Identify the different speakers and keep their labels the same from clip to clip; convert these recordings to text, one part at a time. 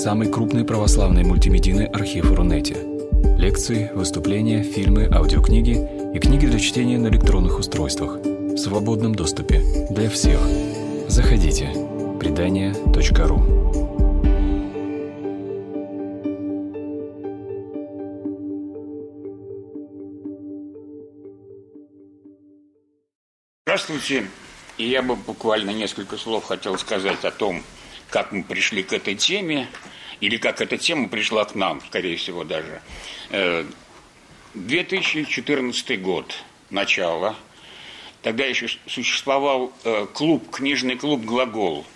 Speaker 1: самый крупный православный мультимедийный архив Рунете. Лекции, выступления, фильмы, аудиокниги и книги для чтения на электронных устройствах в свободном доступе для всех. Заходите. Предания.ру
Speaker 2: Здравствуйте. И я бы буквально несколько слов хотел сказать о том, как мы пришли к этой теме, или как эта тема пришла к нам, скорее всего, даже. 2014 э, год, начало. Тогда еще существовал э, клуб, книжный клуб «Глагол».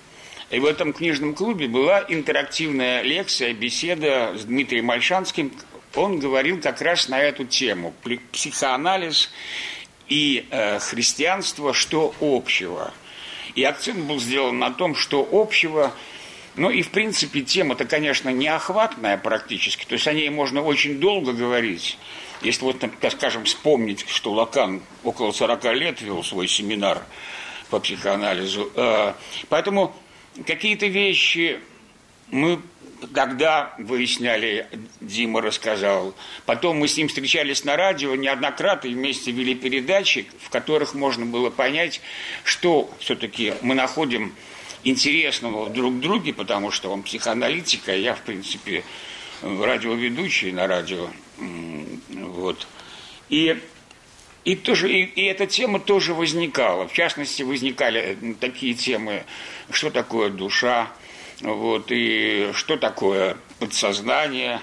Speaker 2: И в этом книжном клубе была интерактивная лекция, беседа с Дмитрием Альшанским. Он говорил как раз на эту тему. Психоанализ и э, христианство, что общего – и акцент был сделан на том, что общего ну и, в принципе, тема-то, конечно, неохватная практически, то есть о ней можно очень долго говорить. Если вот, скажем, вспомнить, что Лакан около 40 лет вел свой семинар по психоанализу. Э, поэтому какие-то вещи мы тогда выясняли, Дима рассказал. Потом мы с ним встречались на радио неоднократно и вместе вели передачи, в которых можно было понять, что все-таки мы находим интересного друг друге, потому что он психоаналитик, а я, в принципе, радиоведущий на радио. Вот. И и, тоже, и, и эта тема тоже возникала. В частности, возникали такие темы, что такое душа, вот, и что такое подсознание,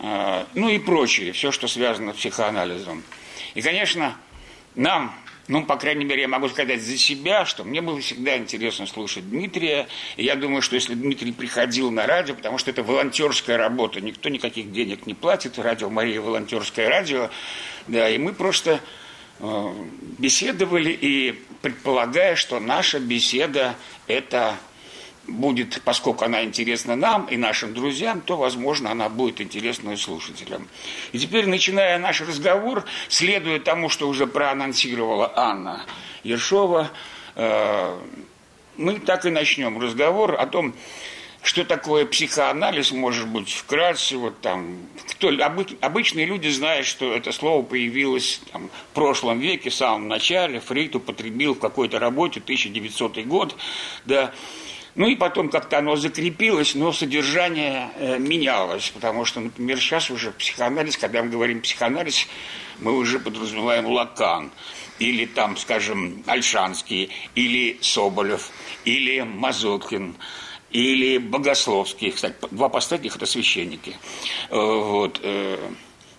Speaker 2: а, ну и прочее, все, что связано с психоанализом. И, конечно, нам, ну, по крайней мере, я могу сказать за себя, что мне было всегда интересно слушать Дмитрия. И я думаю, что если Дмитрий приходил на радио, потому что это волонтерская работа, никто никаких денег не платит, радио Мария волонтерское радио, да, и мы просто э, беседовали и предполагая, что наша беседа – это будет, поскольку она интересна нам и нашим друзьям, то, возможно, она будет интересна и слушателям. И теперь, начиная наш разговор, следуя тому, что уже проанонсировала Анна Ершова, э, мы так и начнем разговор о том, что такое психоанализ, может быть, вкратце, вот там, кто, обычные люди знают, что это слово появилось там, в прошлом веке, в самом начале, Фрейд употребил в какой-то работе, 1900 год, да, ну и потом как-то оно закрепилось, но содержание э, менялось, потому что, например, сейчас уже психоанализ, когда мы говорим психоанализ, мы уже подразумеваем Лакан, или там, скажем, Альшанский, или Соболев, или Мазоткин, или Богословский. Кстати, два последних – это священники. Э, вот. Э,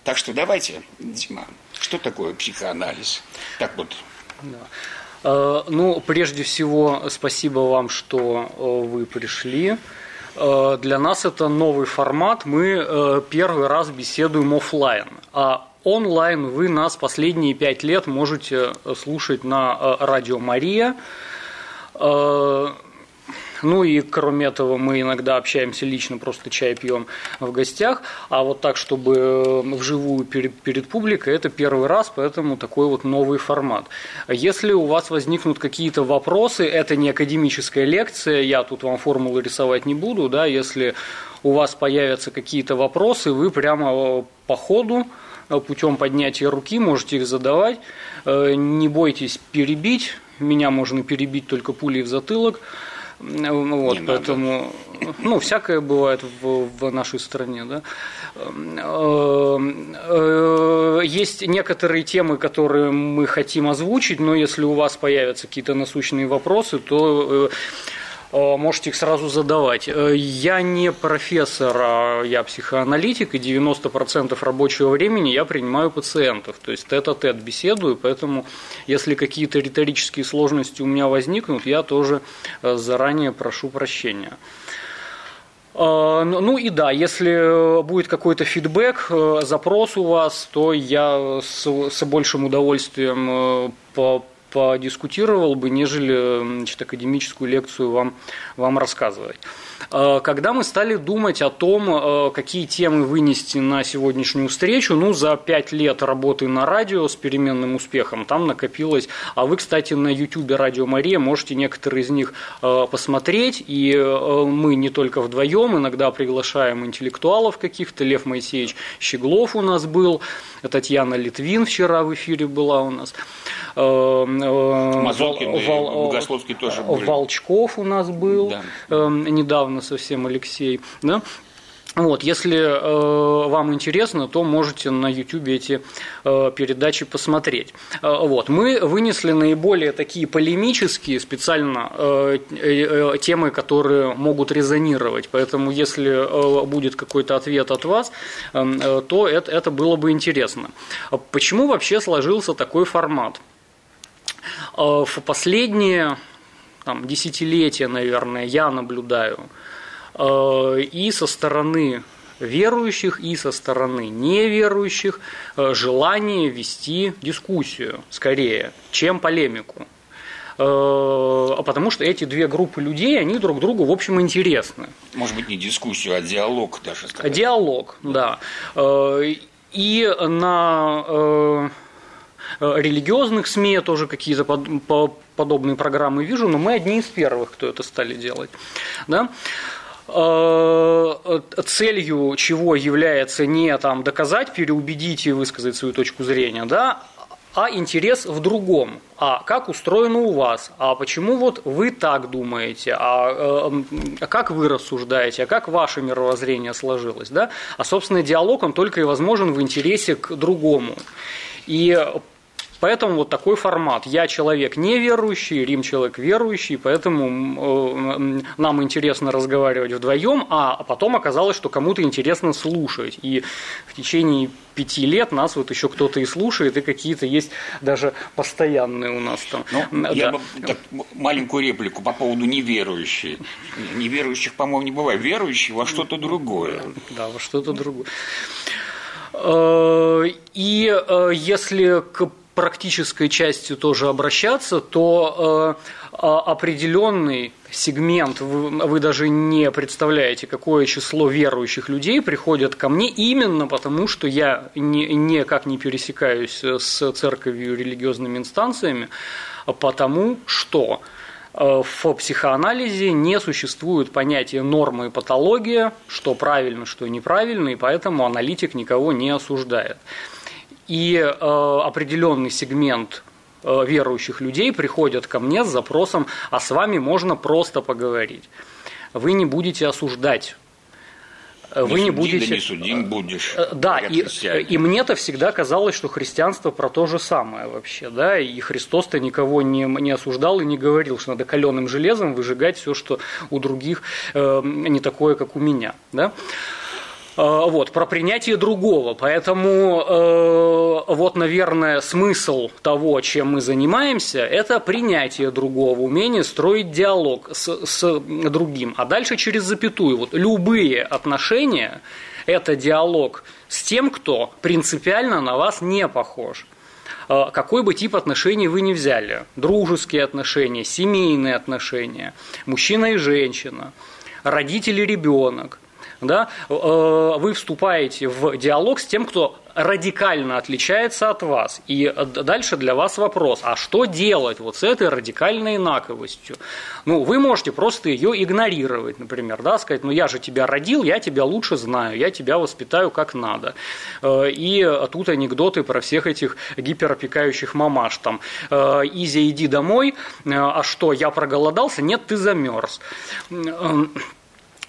Speaker 2: так что давайте, Дима, что такое психоанализ? Так вот.
Speaker 3: Да. Э, ну, прежде всего, спасибо вам, что э, вы пришли. Э, для нас это новый формат. Мы первый раз беседуем офлайн. А онлайн вы нас последние пять лет можете слушать на радио Мария. Ну и кроме этого мы иногда общаемся лично, просто чай пьем в гостях. А вот так, чтобы э, вживую перед, перед публикой, это первый раз, поэтому такой вот новый формат. Если у вас возникнут какие-то вопросы, это не академическая лекция, я тут вам формулы рисовать не буду, да, если у вас появятся какие-то вопросы, вы прямо э, по ходу э, путем поднятия руки можете их задавать. Не бойтесь перебить, меня можно перебить только пулей в затылок. Вот, Не поэтому, надо. ну, всякое бывает в, в нашей стране, да. Эм, э, есть некоторые темы, которые мы хотим озвучить, но если у вас появятся какие-то насущные вопросы, то э, Э, можете их сразу задавать. Э, я не профессор, а я психоаналитик, и 90% рабочего времени я принимаю пациентов. То есть тет-а-тет беседую, поэтому если какие-то риторические сложности у меня возникнут, я тоже э, заранее прошу прощения. Ну, ну и да, если будет какой-то фидбэк, запрос у вас, то я с, с большим удовольствием по подискутировал бы, нежели значит, академическую лекцию вам, вам рассказывать. Э, когда мы стали думать о том, э, какие темы вынести на сегодняшнюю встречу, ну, за пять лет работы на радио с переменным успехом там накопилось, а вы, кстати, на YouTube Радио Мария можете некоторые из них э, посмотреть, и мы не только вдвоем, иногда приглашаем интеллектуалов каких-то, Лев Моисеевич Щеглов у нас был, Татьяна Литвин вчера в эфире была у нас.
Speaker 2: Мазокин Вол... Богословский тоже
Speaker 3: был. Волчков у нас был да. недавно совсем Алексей. Да? Вот, если э, вам интересно, то можете на YouTube эти э, передачи посмотреть. Э, вот, мы вынесли наиболее такие полемические специально э, э, темы, которые могут резонировать. Поэтому, если э, будет какой-то ответ от вас, э, э то это, это было бы интересно. Почему вообще сложился такой формат? Э, в последние там, десятилетия, наверное, я наблюдаю – Э, и со стороны верующих и со стороны неверующих э, желание вести дискуссию скорее, чем полемику. Э, потому что эти две группы людей, они друг другу, в общем, интересны.
Speaker 2: Может быть, не дискуссию, а диалог даже сказать.
Speaker 3: Диалог, да. И на религиозных СМИ я тоже какие-то подобные программы вижу, но мы одни из первых, кто это стали делать. Да? Э, целью чего является не там, доказать, переубедить и высказать свою точку зрения, да, а интерес в другом. А как устроено у вас? А почему вот вы так думаете? А, а как вы рассуждаете? А как ваше мировоззрение сложилось? Да? А, собственно, диалог, он только и возможен в интересе к другому. И Поэтому вот такой формат. Я человек неверующий, Рим человек верующий, поэтому э, нам интересно разговаривать вдвоем, а потом оказалось, что кому-то интересно слушать. И в течение пяти лет нас вот еще кто-то и слушает, и какие-то есть даже постоянные у нас там.
Speaker 2: Ну, да. Я бы так, маленькую реплику по поводу неверующих. Неверующих, по-моему, не бывает. Верующие во что-то другое.
Speaker 3: Да, во что-то другое. Э, и э, если к практической частью тоже обращаться, то э, определенный сегмент, вы, вы даже не представляете, какое число верующих людей приходят ко мне именно потому, что я не, никак не пересекаюсь с церковью религиозными инстанциями, потому что э, в психоанализе не существует понятия нормы и патология, что правильно, что неправильно, и поэтому аналитик никого не осуждает и э, определенный сегмент э, верующих людей приходят ко мне с запросом, а с вами можно просто поговорить. Вы не будете осуждать
Speaker 2: вы не, не будете... Да не судим будешь.
Speaker 3: Э, да, и, и мне-то всегда казалось, что христианство про то же самое вообще, да, и Христос-то никого не, не осуждал и не говорил, что надо каленым железом выжигать все, что у других э, не такое, как у меня, да. Э, вот, про принятие другого. Поэтому э, вот, наверное, смысл того, чем мы занимаемся, это принятие другого, умение строить диалог с, с другим. А дальше через запятую. Вот любые отношения – это диалог с тем, кто принципиально на вас не похож э, какой бы тип отношений вы ни взяли. Дружеские отношения, семейные отношения, мужчина и женщина, родители и ребенок, да, э, вы вступаете в диалог с тем, кто радикально отличается от вас. И дальше для вас вопрос, а что делать вот с этой радикальной инаковостью? Ну, вы можете просто ее игнорировать, например, да, сказать, ну я же тебя родил, я тебя лучше знаю, я тебя воспитаю как надо. Э, и тут анекдоты про всех этих гиперопекающих мамаш, там, «Э, Изя, иди домой, а что, я проголодался? Нет, ты замерз.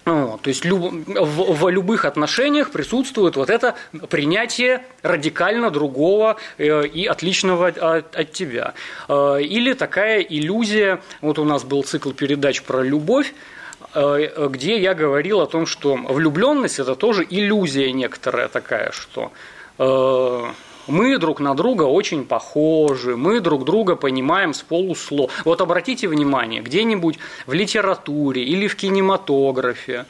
Speaker 3: Вот, то есть люб, в, в любых отношениях присутствует вот это принятие радикально другого э, и отличного от, от тебя. Э, или такая иллюзия, вот у нас был цикл передач про любовь, э, где я говорил о том, что влюбленность это тоже иллюзия некоторая такая, что э, мы друг на друга очень похожи, мы друг друга понимаем с полуслова. Вот обратите внимание, где-нибудь в литературе или в кинематографе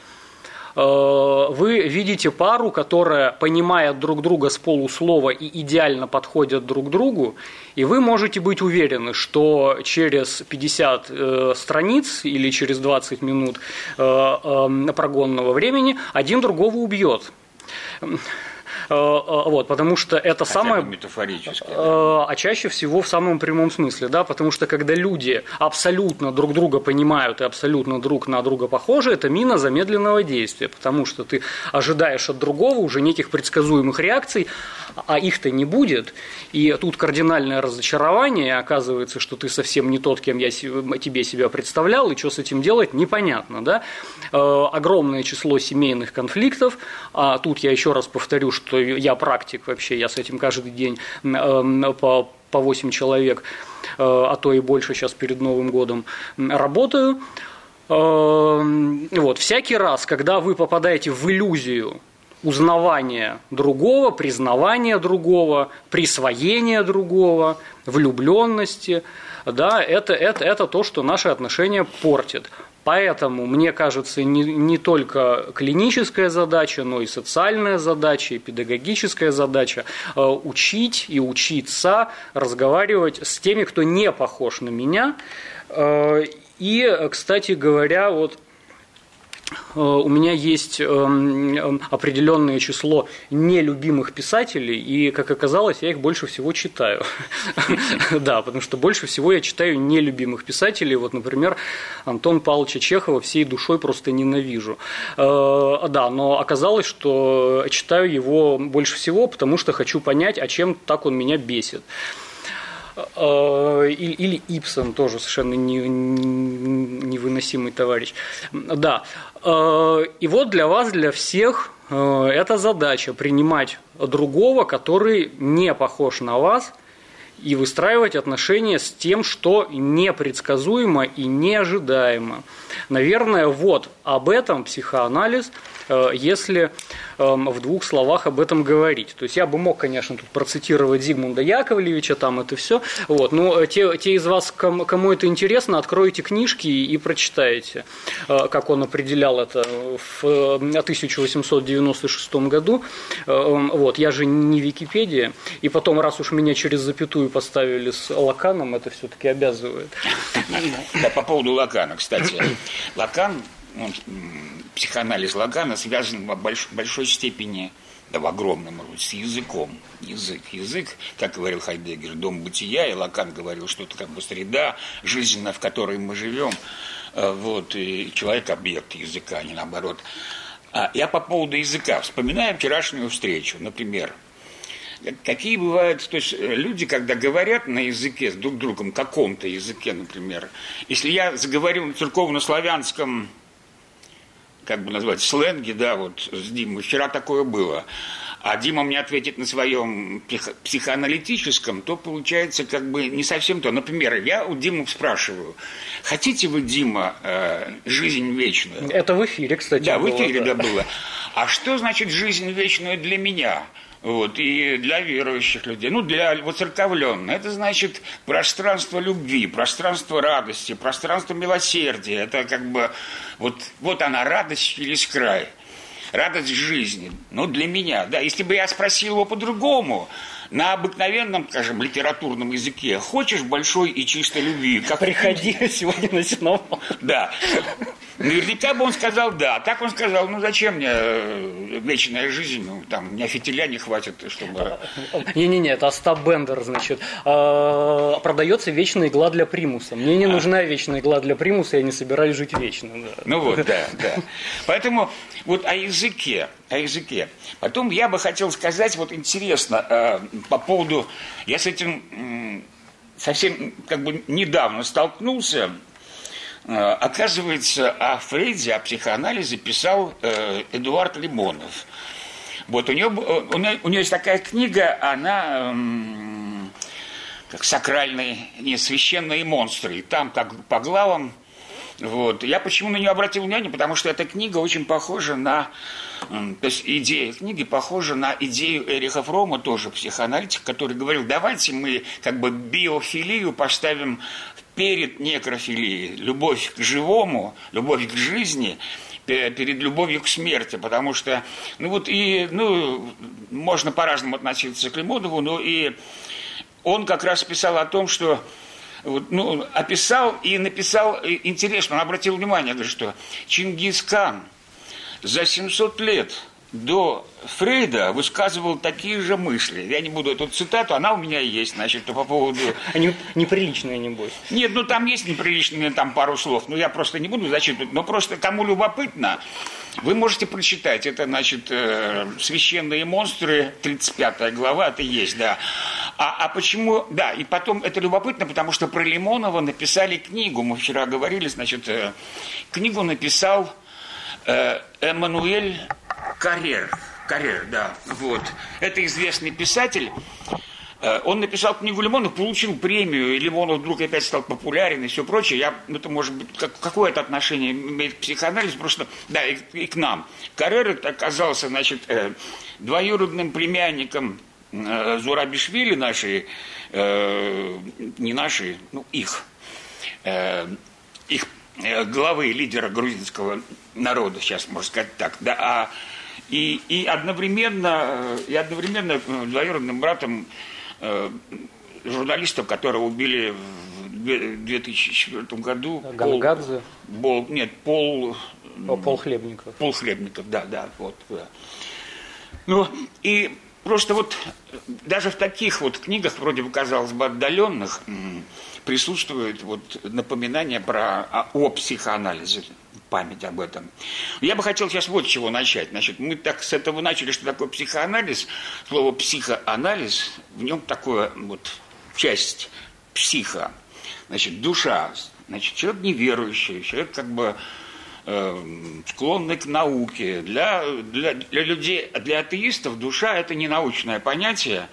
Speaker 3: вы видите пару, которая понимает друг друга с полуслова и идеально подходят друг другу, и вы можете быть уверены, что через 50 страниц или через 20 минут прогонного времени один другого убьет. Э, э, вот, потому что это Хотя самое...
Speaker 2: метафорически. Э,
Speaker 3: да. А чаще всего в самом прямом смысле, да, потому что когда люди абсолютно друг друга понимают и абсолютно друг на друга похожи, это мина замедленного действия, потому что ты ожидаешь от другого уже неких предсказуемых реакций, а их-то не будет, и тут кардинальное разочарование, оказывается, что ты совсем не тот, кем я тебе себя представлял, и что с этим делать, непонятно, да. Огромное число семейных конфликтов, а тут я еще раз повторю, что что я практик вообще, я с этим каждый день эм, по, по 8 человек, э, а то и больше сейчас перед Новым годом работаю. Эм, вот, всякий раз, когда вы попадаете в иллюзию узнавания другого, признавания другого, присвоения другого, влюбленности, да, это, это, это то, что наши отношения портит. Поэтому, мне кажется, не, не только клиническая задача, но и социальная задача, и педагогическая задача э, учить и учиться разговаривать с теми, кто не похож на меня. Э, и, кстати говоря, вот у меня есть эм, эм, определенное число нелюбимых писателей, и, как оказалось, я их больше всего читаю. Да, потому что больше всего я читаю нелюбимых писателей. Вот, например, Антон Павловича Чехова всей душой просто ненавижу. Э, да, но оказалось, что читаю его больше всего, потому что хочу понять, а чем так он меня бесит. Э, или, или Ипсон тоже совершенно не, невыносимый товарищ. Да. Э, и вот для вас, для всех э, эта задача принимать другого, который не похож на вас, и выстраивать отношения с тем, что непредсказуемо и неожидаемо. Наверное, вот об этом психоанализ – если в двух словах об этом говорить. То есть я бы мог, конечно, тут процитировать Зигмунда Яковлевича, там это все, вот, но э, те, те из вас, кому это интересно, откройте книжки и прочитайте, э, как он определял это в 1896 году. Эм, вот, я же не Википедия, и потом, раз уж меня через запятую поставили с Лаканом, это все-таки обязывает.
Speaker 2: Да, по поводу Лакана, кстати. Лакан он, психоанализ Лагана связан в больш, большой степени, да в огромном роде, с языком. Язык. Язык, как говорил Хайдеггер, дом бытия, и Лакан говорил, что это как бы среда жизненная, в которой мы живем. Э, вот, и человек – объект языка, а не наоборот. А я по поводу языка. Вспоминаю вчерашнюю встречу, например, Какие бывают, то есть люди, когда говорят на языке с друг другом, каком-то языке, например, если я заговорю на церковно-славянском как бы назвать, сленги, да, вот с Димой. Вчера такое было. А Дима мне ответит на своем психоаналитическом, то получается как бы не совсем то. Например, я у Димы спрашиваю, хотите вы, Дима, э, жизнь вечную?
Speaker 3: Это в эфире, кстати.
Speaker 2: Да, было, в эфире, да. да, было. А что значит жизнь вечную для меня? Вот, и для верующих людей, ну, для воцерковленных. Это значит пространство любви, пространство радости, пространство милосердия. Это как бы, вот, вот она, радость через край. Радость жизни. Ну, для меня, да. Если бы я спросил его по-другому, на обыкновенном, скажем, литературном языке, хочешь большой и чистой любви?
Speaker 3: Как... Приходи сегодня на сеновал.
Speaker 2: Да. Наверняка бы он сказал да. Так он сказал, ну зачем мне э, вечная жизнь, ну там мне фитиля не хватит, чтобы...
Speaker 3: Не-не-не, это Остап Бендер, значит. А, продается вечная игла для примуса. Мне не а. нужна вечная игла для примуса, я не собираюсь жить вечно. Да.
Speaker 2: Ну вот, да, да. Поэтому вот о языке, о языке. Потом я бы хотел сказать, вот интересно, по поводу, я с этим совсем как бы недавно столкнулся, Э, оказывается, о Фрейде, о психоанализе писал э, Эдуард Лимонов. Вот у него, него, у него есть такая книга, она как сакральные, не, священные монстры. И там как по главам вот. Я почему на нее обратил внимание? Потому что эта книга очень похожа на... То есть идея книги похожа на идею Эриха Фрома, тоже психоаналитик, который говорил, давайте мы как бы биофилию поставим перед некрофилией, любовь к живому, любовь к жизни, перед любовью к смерти, потому что, ну вот и, ну, можно по-разному относиться к Лимонову, но и он как раз писал о том, что ну, описал и написал интересно, он обратил внимание, говорит, что Чингисхан за 700 лет до Фрейда высказывал такие же мысли. Я не буду эту цитату, она у меня есть, значит, по поводу...
Speaker 3: Они неприличные, небось.
Speaker 2: Нет, ну там есть неприличные там пару слов, но я просто не буду зачитывать. Но просто кому любопытно, вы можете прочитать. Это, значит, э, «Священные монстры», 35 глава, это есть, да. А, а почему... Да, и потом это любопытно, потому что про Лимонова написали книгу. Мы вчера говорили, значит, э, книгу написал Эммануэль Карьер. Карьер, да. Вот. Это известный писатель. Э, он написал книгу Лимонов, получил премию, и Лимонов вдруг опять стал популярен и все прочее. Я, это может быть, как, какое это отношение имеет к психоанализу, просто, да, и, и к нам. Каррер оказался, значит, э, двоюродным племянником э, Зурабишвили нашей, э, не нашей, ну, их, э, их э, главы, лидера грузинского народа, сейчас можно сказать так, да, а и, и одновременно, и одновременно двоюродным братом э, журналистов, которого убили в 2004 году.
Speaker 3: Гангадзе?
Speaker 2: Пол, пол, нет, Пол...
Speaker 3: Пол Хлебников.
Speaker 2: Пол Хлебников, да, да, вот. Да. Ну, и просто вот даже в таких вот книгах, вроде бы, казалось бы, отдаленных, присутствует вот напоминание про, о, о психоанализе память об этом. Я бы хотел сейчас вот с чего начать. Значит, мы так с этого начали, что такое психоанализ. Слово психоанализ, в нем такое вот часть психа. Значит, душа. Значит, человек неверующий, человек как бы э, склонный к науке. Для, для, для людей, для атеистов душа – это не научное понятие,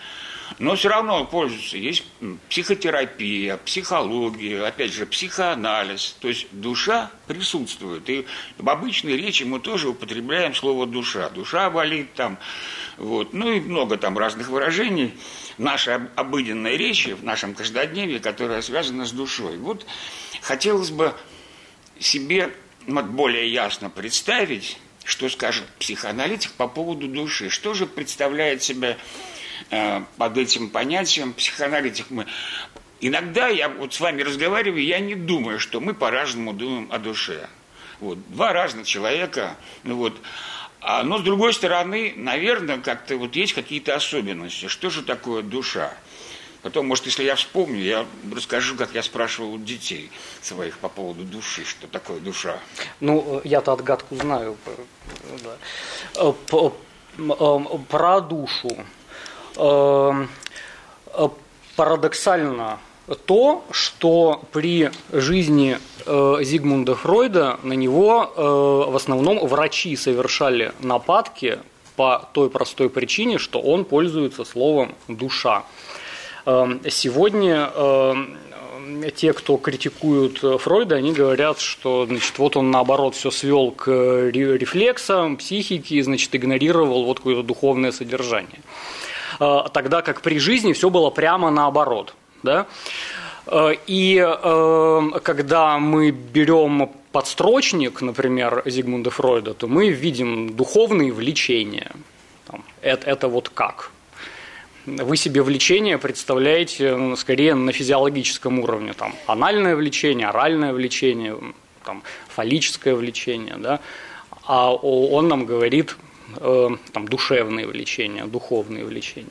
Speaker 2: но все равно пользуются. Есть психотерапия, психология, опять же, психоанализ. То есть душа присутствует. И в обычной речи мы тоже употребляем слово душа. Душа болит там, вот. ну и много там разных выражений нашей обыденной речи, в нашем каждодневье, которая связана с душой. Вот хотелось бы себе вот, более ясно представить, что скажет психоаналитик по поводу души. Что же представляет себя под этим понятием психоаналитик мы. Иногда я вот с вами разговариваю, я не думаю, что мы по-разному думаем о душе. Вот. Два разных человека, ну вот. А, но с другой стороны, наверное, как-то вот есть какие-то особенности. Что же такое душа? Потом, может, если я вспомню, я расскажу, как я спрашивал детей своих по поводу души, что такое душа.
Speaker 3: Ну, я-то отгадку знаю. Да. Э, про душу. Эм, э, парадоксально то, что при жизни э, Зигмунда Фройда на него э, в основном врачи совершали нападки по той простой причине, что он пользуется словом «душа». Эм, сегодня эм, те, кто критикуют Фройда, они говорят, что значит, вот он наоборот все свел к рефлексам, психике, значит, игнорировал вот какое-то духовное содержание. Тогда как при жизни все было прямо наоборот. Да? Э, и э, когда мы берем подстрочник, например, Зигмунда Фройда, то мы видим духовные влечения. Это, это вот как? Вы себе влечение представляете скорее на физиологическом уровне. Там, анальное влечение, оральное влечение, там, фаллическое влечение. Да? А он нам говорит Э, там, душевные влечения, духовные влечения.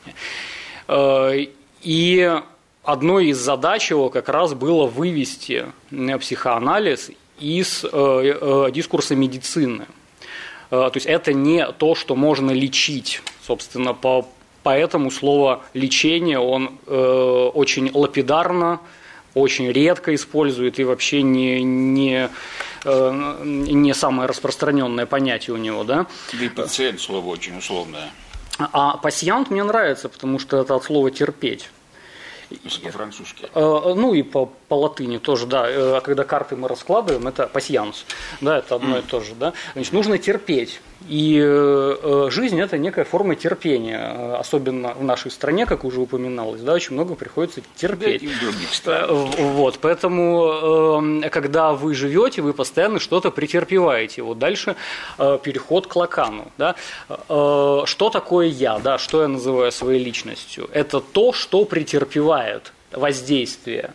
Speaker 3: Э, и одной из задач его как раз было вывести психоанализ из э, дискурса медицины. То есть это не то, что можно лечить. Собственно, по, поэтому слово лечение он очень лапидарно очень редко использует и вообще не, не, э, не самое распространенное понятие у него. Да?
Speaker 2: Да и пациент слово очень условное.
Speaker 3: А пассиант мне нравится, потому что это от слова терпеть.
Speaker 2: По-французски.
Speaker 3: Э, ну и по, по латыни тоже, да. Э, а когда карты мы раскладываем, это пассианс. Да, это одно mm. и то же. Да? Значит, нужно терпеть. И э, жизнь – это некая форма терпения, особенно в нашей стране, как уже упоминалось, да, очень много приходится терпеть. Да. Вот, поэтому, когда вы живете, вы постоянно что-то претерпеваете. Вот дальше переход к Лакану. Да. Что такое я, да, что я называю своей личностью? Это то, что претерпевает воздействие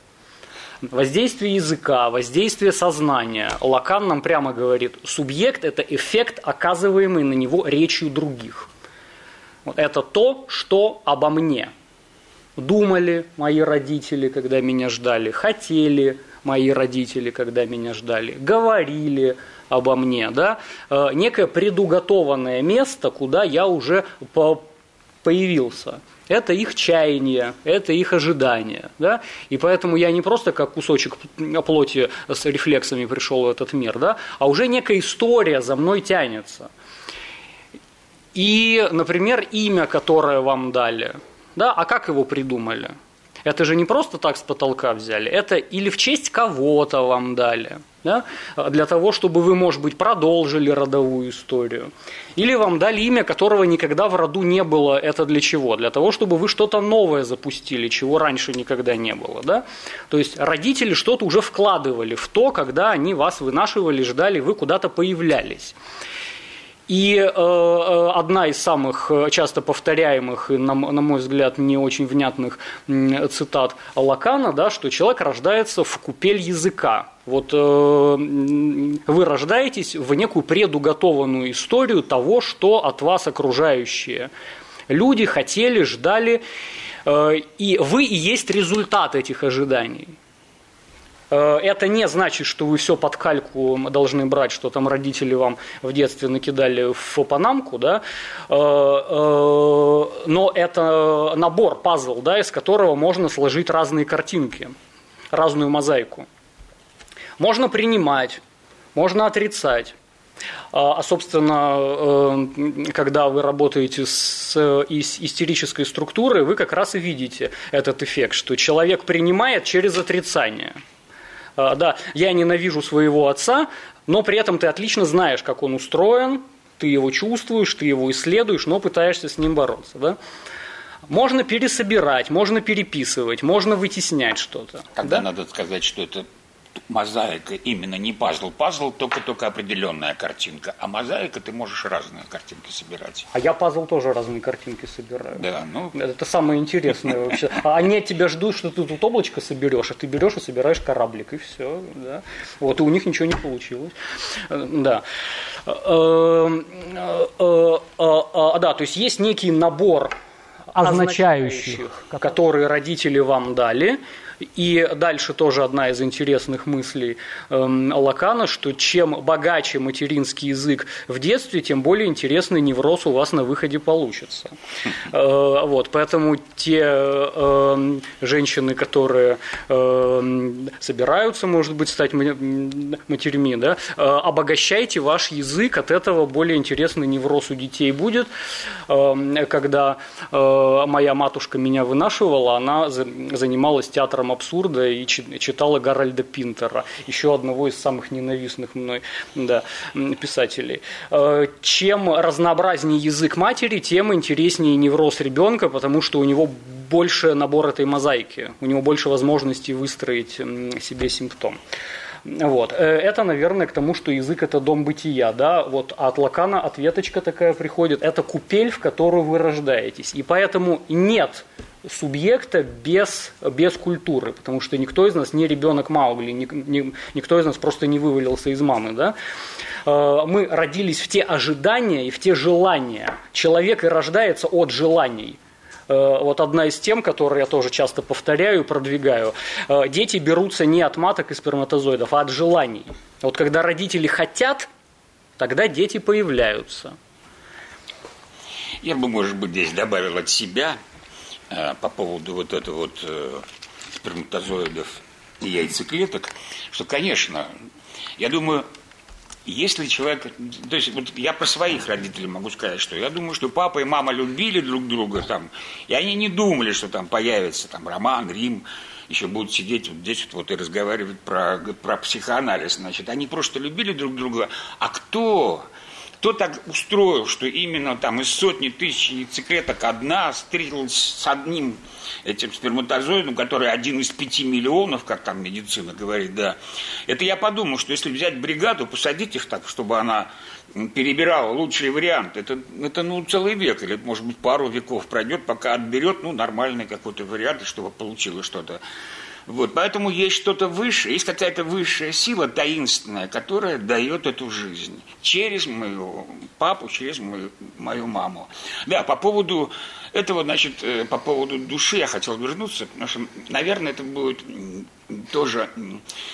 Speaker 3: Воздействие языка, воздействие сознания. Лакан нам прямо говорит, субъект – это эффект, оказываемый на него речью других. Это то, что обо мне. Думали мои родители, когда меня ждали, хотели мои родители, когда меня ждали, говорили обо мне. Да? Э, некое предуготованное место, куда я уже появился это их чаяние, это их ожидание. Да? И поэтому я не просто как кусочек плоти с рефлексами пришел в этот мир, да? а уже некая история за мной тянется. И, например, имя, которое вам дали, да, а как его придумали? Это же не просто так с потолка взяли, это или в честь кого-то вам дали, да, для того, чтобы вы, может быть, продолжили родовую историю. Или вам дали имя, которого никогда в роду не было. Это для чего? Для того, чтобы вы что-то новое запустили, чего раньше никогда не было. Да? То есть родители что-то уже вкладывали в то, когда они вас вынашивали, ждали, вы куда-то появлялись. И э, э, одна из самых э, часто повторяемых на, на мой взгляд, не очень внятных цитат Лакана, да, что человек рождается в купель языка. Вот э, вы рождаетесь в некую предуготованную историю того, что от вас окружающие люди хотели, ждали, э, и вы и есть результат этих ожиданий. Э, это не значит, что вы все под кальку должны брать, что там родители вам в детстве накидали в панамку, да? Э, э, но это набор, пазл, да, из которого можно сложить разные картинки, разную мозаику. Можно принимать, можно отрицать. А, собственно, когда вы работаете с истерической структурой, вы как раз и видите этот эффект, что человек принимает через отрицание – а, да, я ненавижу своего отца, но при этом ты отлично знаешь, как он устроен, ты его чувствуешь, ты его исследуешь, но пытаешься с ним бороться. Да? Можно пересобирать, можно переписывать, можно вытеснять что-то.
Speaker 2: Тогда да? надо сказать, что это мозаика именно не пазл. Пазл только только определенная картинка, а мозаика ты можешь разные картинки собирать.
Speaker 3: А я пазл тоже разные картинки собираю.
Speaker 2: Да, ну.
Speaker 3: Это самое интересное вообще. А они от тебя ждут, что ты тут облачко соберешь, а ты берешь и собираешь кораблик, и все. Да. Вот, и у них ничего не получилось. Да. Эм, э, э, э, да, то есть есть некий набор означающих, которые родители вам дали, и дальше тоже одна из интересных мыслей эм, Лакана, что чем богаче материнский язык в детстве, тем более интересный невроз у вас на выходе получится. Э, вот, поэтому те эм, женщины, которые эм, собираются, может быть, стать матерьми, да, э, обогащайте ваш язык, от этого более интересный невроз у детей будет. Когда э, моя матушка меня вынашивала, она занималась театром театром абсурда и читала Гарольда Пинтера, еще одного из самых ненавистных мной да, писателей. Э, чем разнообразнее язык матери, тем интереснее невроз ребенка, потому что у него больше набор этой мозаики, у него больше возможностей выстроить себе симптом. Вот. Э, это, наверное, к тому, что язык – это дом бытия. Да? Вот от Лакана ответочка такая приходит. Это купель, в которую вы рождаетесь. И поэтому нет субъекта без, без культуры, потому что никто из нас не ребенок Маугли, ни, ни, никто из нас просто не вывалился из мамы. Да? Э, мы родились в те ожидания и в те желания. Человек и рождается от желаний. Э, вот одна из тем, которые я тоже часто повторяю продвигаю. Э, дети берутся не от маток и сперматозоидов, а от желаний. Вот когда родители хотят, тогда дети появляются.
Speaker 2: Я бы, может быть, здесь добавил от себя – Э, по поводу вот этого вот сперматозоидов и яйцеклеток, что, конечно, я думаю, если человек, то есть вот я про своих родителей могу сказать, что я думаю, что папа и мама любили друг друга там, и они не думали, что там появится там роман, Рим, еще будут сидеть вот здесь вот, вот и разговаривать про, про психоанализ, значит, они просто любили друг друга, а кто Кто так устроил, что именно там из сотни тысяч яйцеклеток одна встретилась с одним этим сперматозоидом, который один из пяти миллионов, как там медицина говорит, да. Это я подумал, что если взять бригаду, посадить их так, чтобы она перебирала лучшие варианты, это, это ну, целый век, или, может быть, пару веков пройдет, пока отберет, ну, нормальный какой-то вариант, чтобы получилось что-то вот, поэтому есть что-то выше, есть какая-то высшая сила таинственная, которая дает эту жизнь через моего папу, через мою, мою маму. Да, по поводу этого, значит, э, по поводу души я хотел вернуться, потому что, наверное, это будет тоже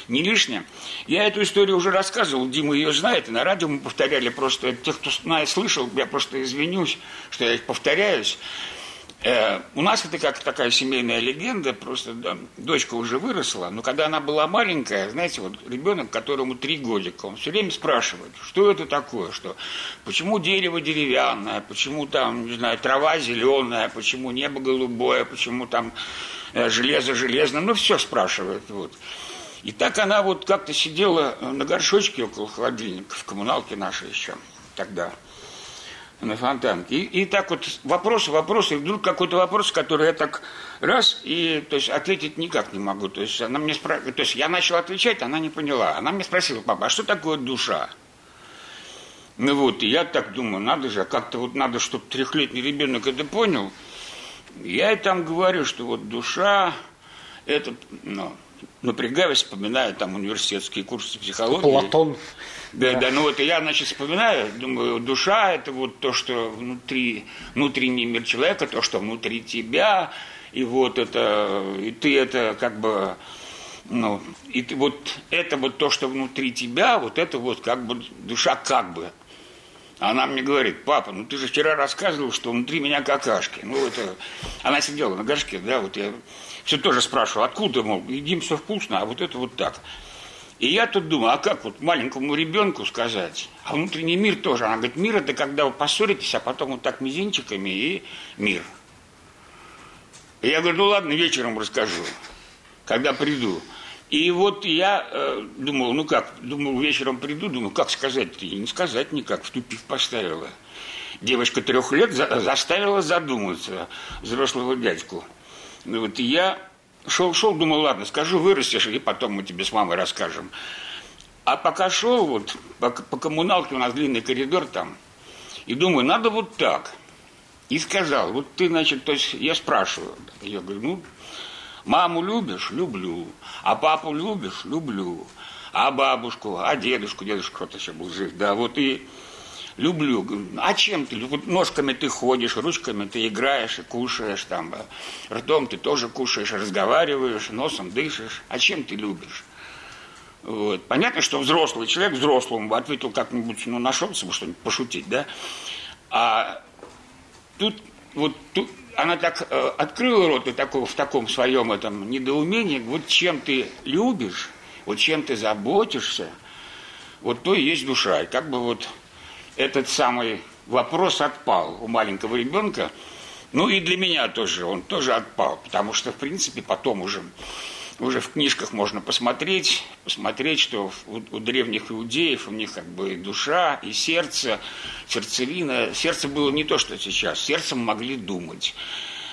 Speaker 2: не лишнее. Я эту историю уже рассказывал, Дима ее знает, и на радио мы повторяли просто, тех, кто слышал, я просто извинюсь, что я повторяюсь. Э, у нас это как такая семейная легенда, просто да, дочка уже выросла, но когда она была маленькая, знаете, вот ребенок, которому три годика, он все время спрашивает, что это такое, что, почему дерево деревянное, почему там, не знаю, трава зеленая, почему небо голубое, почему там э, железо железное, ну все спрашивает, вот. И так она вот как-то сидела на горшочке около холодильника в коммуналке нашей еще тогда – на фонтанке. И, и так вот вопросы, вопросы, и вдруг какой-то вопрос, который я так раз, и то есть ответить никак не могу. То есть она мне спра... то есть я начал отвечать, она не поняла. Она мне спросила, папа, а что такое душа? Ну вот, и я так думаю, надо же, а как-то вот надо, чтобы трехлетний ребенок это понял. Я и там говорю, что вот душа, это, ну, напрягаюсь, вспоминаю там университетские курсы психологии.
Speaker 3: Платон.
Speaker 2: Да, да, ну вот я, значит, вспоминаю, думаю, душа – это вот то, что внутри, внутренний мир человека, то, что внутри тебя, и вот это, и ты это как бы, ну, и ты, вот это вот то, что внутри тебя, вот это вот как бы душа как бы. Она мне говорит, папа, ну ты же вчера рассказывал, что внутри меня какашки. Ну это, она сидела на горшке, да, вот я все тоже спрашивал, откуда, мол, едим все вкусно, а вот это вот так. И я тут думаю, а как вот маленькому ребенку сказать? А внутренний мир тоже. Она говорит, мир это когда вы поссоритесь, а потом вот так мизинчиками и мир. И я говорю, ну ладно, вечером расскажу, когда приду. И вот я э, думал, ну как, думал, вечером приду, думаю, как сказать-то? И не сказать никак, в тупик поставила. Девочка трех лет за, заставила задуматься взрослого дядьку. Ну вот я шел, шел, думал, ладно, скажу, вырастешь, и потом мы тебе с мамой расскажем. А пока шел, вот по, по коммуналке у нас длинный коридор там, и думаю, надо вот так. И сказал, вот ты, значит, то есть я спрашиваю, я говорю, ну, маму любишь? Люблю. А папу любишь? Люблю. А бабушку, а дедушку, дедушка кто-то еще был жив, да, вот и люблю. А чем ты? Вот ножками ты ходишь, ручками ты играешь и кушаешь, там, ртом ты тоже кушаешь, разговариваешь, носом дышишь. А чем ты любишь? Вот. Понятно, что взрослый человек взрослому ответил как-нибудь, ну, нашелся бы что-нибудь пошутить, да? А тут вот тут она так э, открыла рот и такого, в таком своем этом недоумении, вот чем ты любишь, вот чем ты заботишься, вот то и есть душа. И как бы вот этот самый вопрос отпал у маленького ребенка. Ну и для меня тоже, он тоже отпал, потому что, в принципе, потом уже, уже в книжках можно посмотреть, посмотреть, что у, у древних иудеев у них как бы и душа, и сердце, сердцевина. Сердце было не то, что сейчас, сердцем могли думать.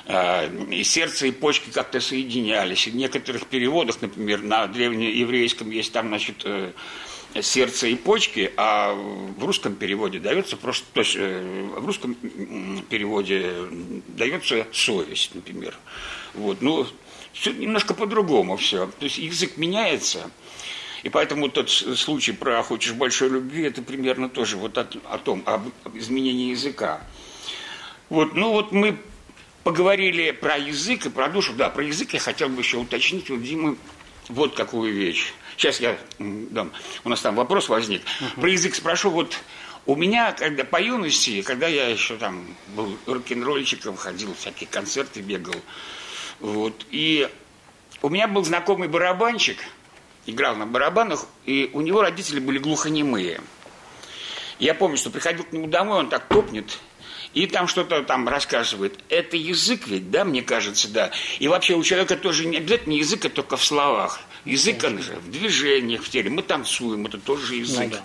Speaker 2: А, и сердце, и почки как-то соединялись. И в некоторых переводах, например, на древнееврейском есть там, значит, э, сердце и почки, а в русском переводе дается просто, то есть э, в русском переводе дается совесть, например. Вот, ну, все немножко по-другому все. То есть язык меняется, и поэтому тот случай про «хочешь большой любви» это примерно тоже вот о, о том, об изменении языка. Вот, ну вот мы поговорили про язык и про душу. Да, про язык я хотел бы еще уточнить у Димы вот какую вещь. Сейчас я дам. У нас там вопрос возник. Uh-huh. Про язык спрошу. Вот у меня, когда по юности, когда я еще там был рок-н-ролльщиком, ходил, всякие концерты бегал, вот, и у меня был знакомый барабанщик, играл на барабанах, и у него родители были глухонемые. Я помню, что приходил к нему домой, он так топнет, и там что-то там рассказывает. Это язык ведь, да, мне кажется, да. И вообще у человека тоже не обязательно язык, а только в словах. Язык, он же в движениях, в теле. Мы танцуем, это тоже язык. Ну, да.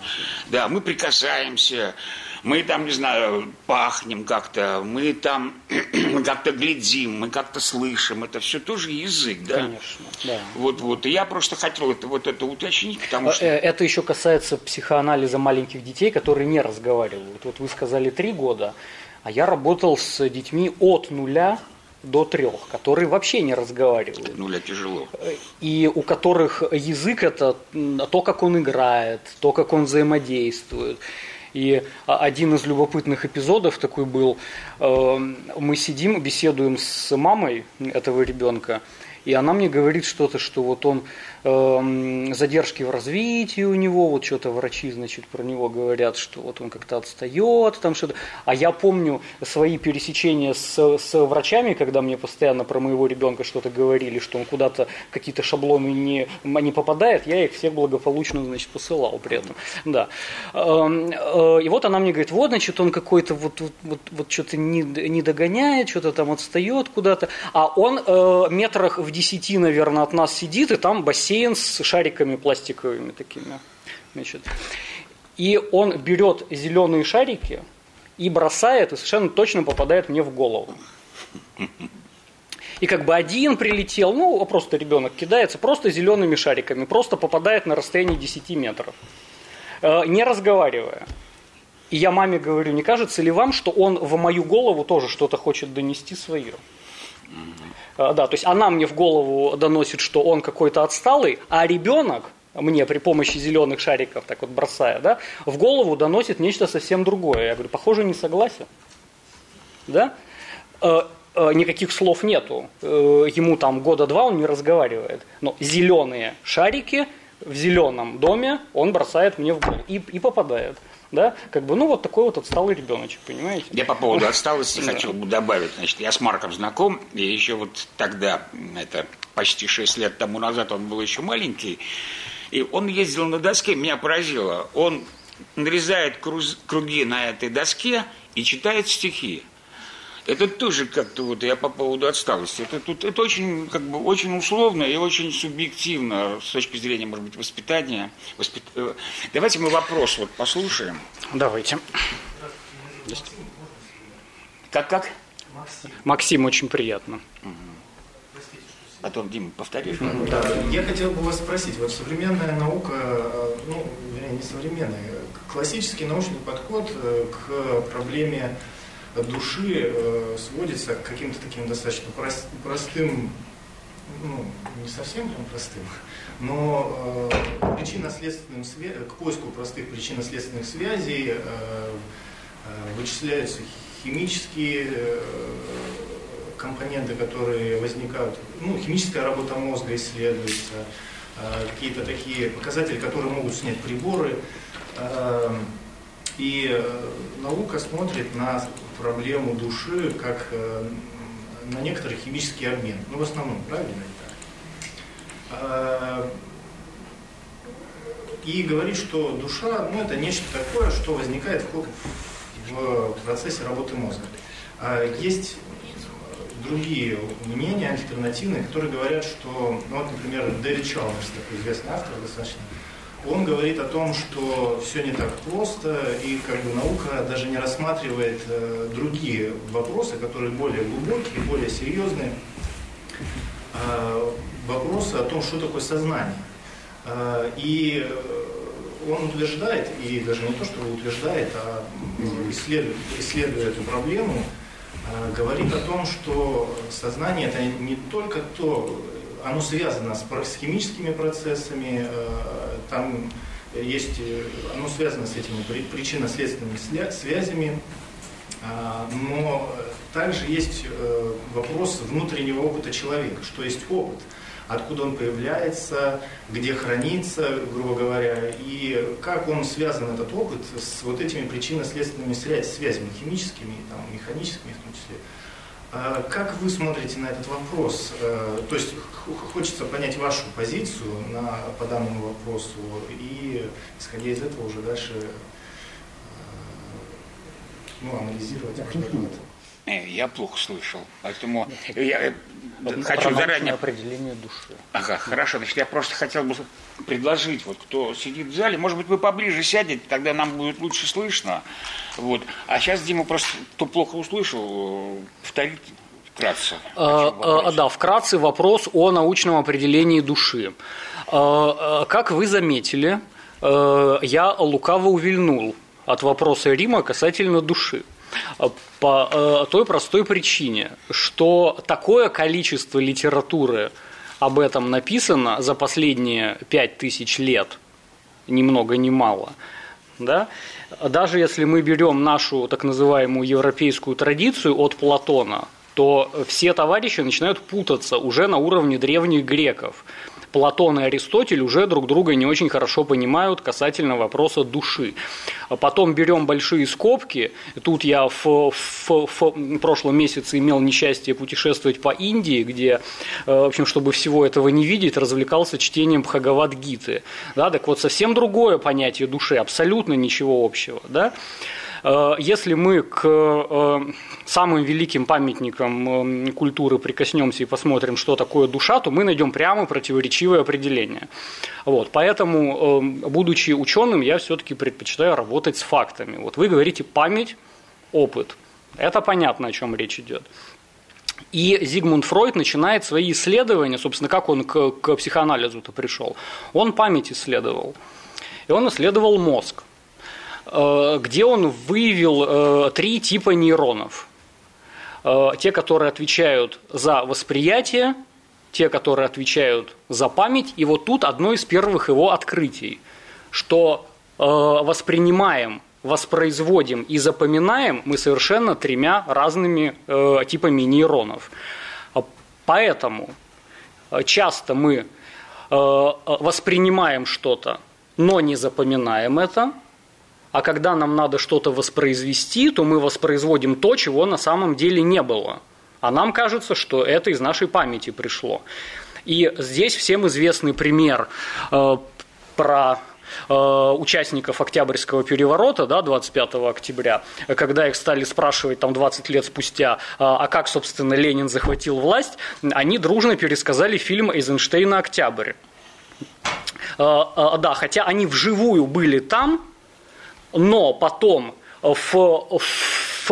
Speaker 2: да, мы прикасаемся. мы там, не знаю, пахнем как-то, мы там как-то глядим, мы как-то слышим. Это все тоже язык, да?
Speaker 3: Конечно, да.
Speaker 2: Вот, вот. И я просто хотел это, вот это уточнить, потому что...
Speaker 3: Э, это еще касается психоанализа маленьких детей, которые не разговаривают. Вот вы сказали три года, а я работал с детьми от нуля до трех, которые вообще не разговаривают.
Speaker 2: Нуля тяжело.
Speaker 3: И у которых язык это то, как он играет, то, как он взаимодействует. И один из любопытных эпизодов такой был, эм, мы сидим, беседуем с мамой этого ребенка, и она мне говорит что-то, что вот он задержки в развитии у него, вот что-то врачи, значит, про него говорят, что вот он как-то отстает, там что-то. А я помню свои пересечения с, с врачами, когда мне постоянно про моего ребенка что-то говорили, что он куда-то какие-то шаблоны не, не попадает, я их всех благополучно, значит, посылал при этом. Да. Эм, э, и вот она мне говорит, вот, значит, он какой-то вот, вот, вот, вот что-то не, не догоняет, что-то там отстает куда-то, а он э, метрах в десяти, наверное, от нас сидит, и там бассейн с шариками пластиковыми такими. Значит. И он берет зеленые шарики и бросает, и совершенно точно попадает мне в голову. И как бы один прилетел, ну, просто ребенок кидается, просто зелеными шариками, просто попадает на расстоянии 10 метров, э, не разговаривая. И я маме говорю, не кажется ли вам, что он в мою голову тоже что-то хочет донести свое? А, да, то есть она мне в голову доносит, что он какой-то отсталый, а ребенок мне при помощи зеленых шариков, так вот бросая, да, в голову доносит нечто совсем другое. Я говорю, похоже, не согласен. Да? Э, э, никаких слов нету. Э, ему там года два он не разговаривает. Но зеленые шарики в зеленом доме он бросает мне в голову и, и попадает да, как бы, ну, вот такой вот отсталый ребеночек, понимаете?
Speaker 2: Я по поводу отсталости хотел бы добавить, значит, я с Марком знаком, и еще вот тогда, это почти 6 лет тому назад, он был еще маленький, и он ездил на доске, меня поразило, он нарезает круги на этой доске и читает стихи. Это тоже как-то вот я по поводу отсталости. Это тут это очень как бы очень условно и очень субъективно с точки зрения, может быть, воспитания. Воспит... Э, давайте мы вопрос вот послушаем.
Speaker 3: Давайте.
Speaker 2: Как как?
Speaker 3: Максим. Максим очень приятно. Угу.
Speaker 2: Потом, Дима, повтори.
Speaker 4: Да, я хотел бы вас спросить, вот современная наука, э, ну, не современная, классический научный подход э, к проблеме души э, сводится к каким-то таким достаточно прост, простым, ну, не совсем прям простым, но э, причинно-следственным к поиску простых причинно-следственных связей э, э, вычисляются химические э, компоненты, которые возникают, ну, химическая работа мозга исследуется, э, какие-то такие показатели, которые могут снять приборы. Э, и э, наука смотрит на проблему души как э, на некоторый химический обмен. Ну, в основном, правильно это? И говорит, что душа, ну, это нечто такое, что возникает в, в процессе работы мозга. А есть другие мнения, альтернативные, которые говорят, что, ну, вот, например, Дэвид Чалмерс, такой известный автор достаточно, он говорит о том, что все не так просто, и как бы наука даже не рассматривает э, другие вопросы, которые более глубокие, более серьезные. Э, вопросы о том, что такое сознание. Э, и он утверждает, и даже не то, что утверждает, а исследует, исследуя эту проблему, говорит о том, что сознание это не только то, оно связано с, с химическими процессами, э, там есть, э, оно связано с этими причинно-следственными связями, а, но также есть э, вопрос внутреннего опыта человека, что есть опыт, откуда он появляется, где хранится, грубо говоря, и как он связан, этот опыт, с вот этими причинно-следственными связями, химическими, там, механическими в том числе. А как вы смотрите на этот вопрос? Э, то есть хочется понять вашу позицию на, по данному вопросу и, исходя из этого, уже дальше э, ну, анализировать.
Speaker 2: Э, я плохо слышал, поэтому я хочу заранее...
Speaker 3: определение души.
Speaker 2: Ага, хорошо. Значит, я просто хотел бы предложить, вот кто сидит в зале, может быть, вы поближе сядете, тогда нам будет лучше слышно. Вот. А сейчас Дима просто, кто плохо услышал, повторит вкратце.
Speaker 3: А, да, вкратце вопрос о научном определении души. Как вы заметили, я лукаво увильнул от вопроса Рима касательно души. По э, той простой причине, что такое количество литературы об этом написано за последние пять тысяч лет, ни много ни мало, да? даже если мы берем нашу так называемую европейскую традицию от Платона, то все товарищи начинают путаться уже на уровне древних греков. Платон и Аристотель уже друг друга не очень хорошо понимают касательно вопроса души. Потом берем большие скобки. Тут я в, в, в прошлом месяце имел несчастье путешествовать по Индии, где, э, в общем, чтобы всего этого не видеть, развлекался чтением Бхагавад-гиты. Да, так вот, совсем другое понятие души, абсолютно ничего общего. Да? Э, если мы к э, самым великим памятникам культуры прикоснемся и посмотрим, что такое душа, то мы найдем прямо противоречивое определение. Вот, поэтому, будучи ученым, я все-таки предпочитаю работать с фактами. Вот вы говорите память, опыт. Это понятно, о чем речь идет. И Зигмунд Фройд начинает свои исследования, собственно, как он к, к психоанализу-то пришел. Он память исследовал. И он исследовал мозг. Э, где он выявил э, три типа нейронов. Э, те, которые отвечают за восприятие, те, которые отвечают за память. И вот тут одно из первых его открытий, что воспринимаем, воспроизводим и запоминаем мы совершенно тремя разными типами нейронов. Поэтому часто мы воспринимаем что-то, но не запоминаем это – а когда нам надо что-то воспроизвести, то мы воспроизводим то, чего на самом деле не было. А нам кажется, что это из нашей памяти пришло. И здесь всем известный пример э, про э, участников Октябрьского переворота, да, 25 октября, когда их стали спрашивать там 20 лет спустя, а, а как, собственно, Ленин захватил власть, они дружно пересказали фильм Эйзенштейна «Октябрь». Э, э, да, хотя они вживую были там, но потом в,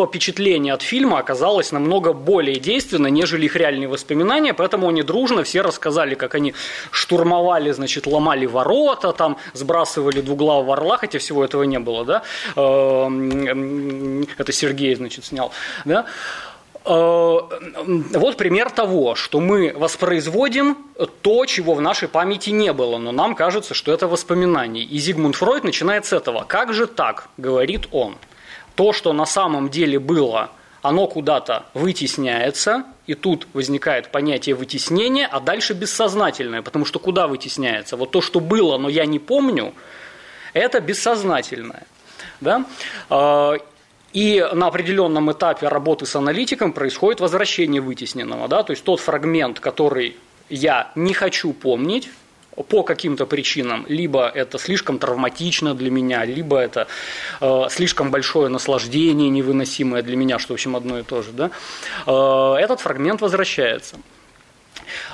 Speaker 3: впечатление от фильма оказалось намного более действенно, нежели их реальные воспоминания, поэтому они дружно все рассказали, как они штурмовали, значит, ломали ворота, там, сбрасывали двуглавого орла, хотя всего этого не было, да, эм, это Сергей, значит, снял, да, вот пример того, что мы воспроизводим то, чего в нашей памяти не было, но нам кажется, что это воспоминание. И Зигмунд Фройд начинает с этого. Как же так, говорит он. То, что на самом деле было, оно куда-то вытесняется, и тут возникает понятие вытеснения, а дальше бессознательное, потому что куда вытесняется? Вот то, что было, но я не помню, это бессознательное. Да? Э, и на определенном этапе работы с аналитиком происходит возвращение вытесненного. Да? То есть тот фрагмент, который я не хочу помнить, по каким-то причинам, либо это слишком травматично для меня, либо это э, слишком большое наслаждение, невыносимое для меня, что, в общем, одно и то же, да, э, этот фрагмент возвращается.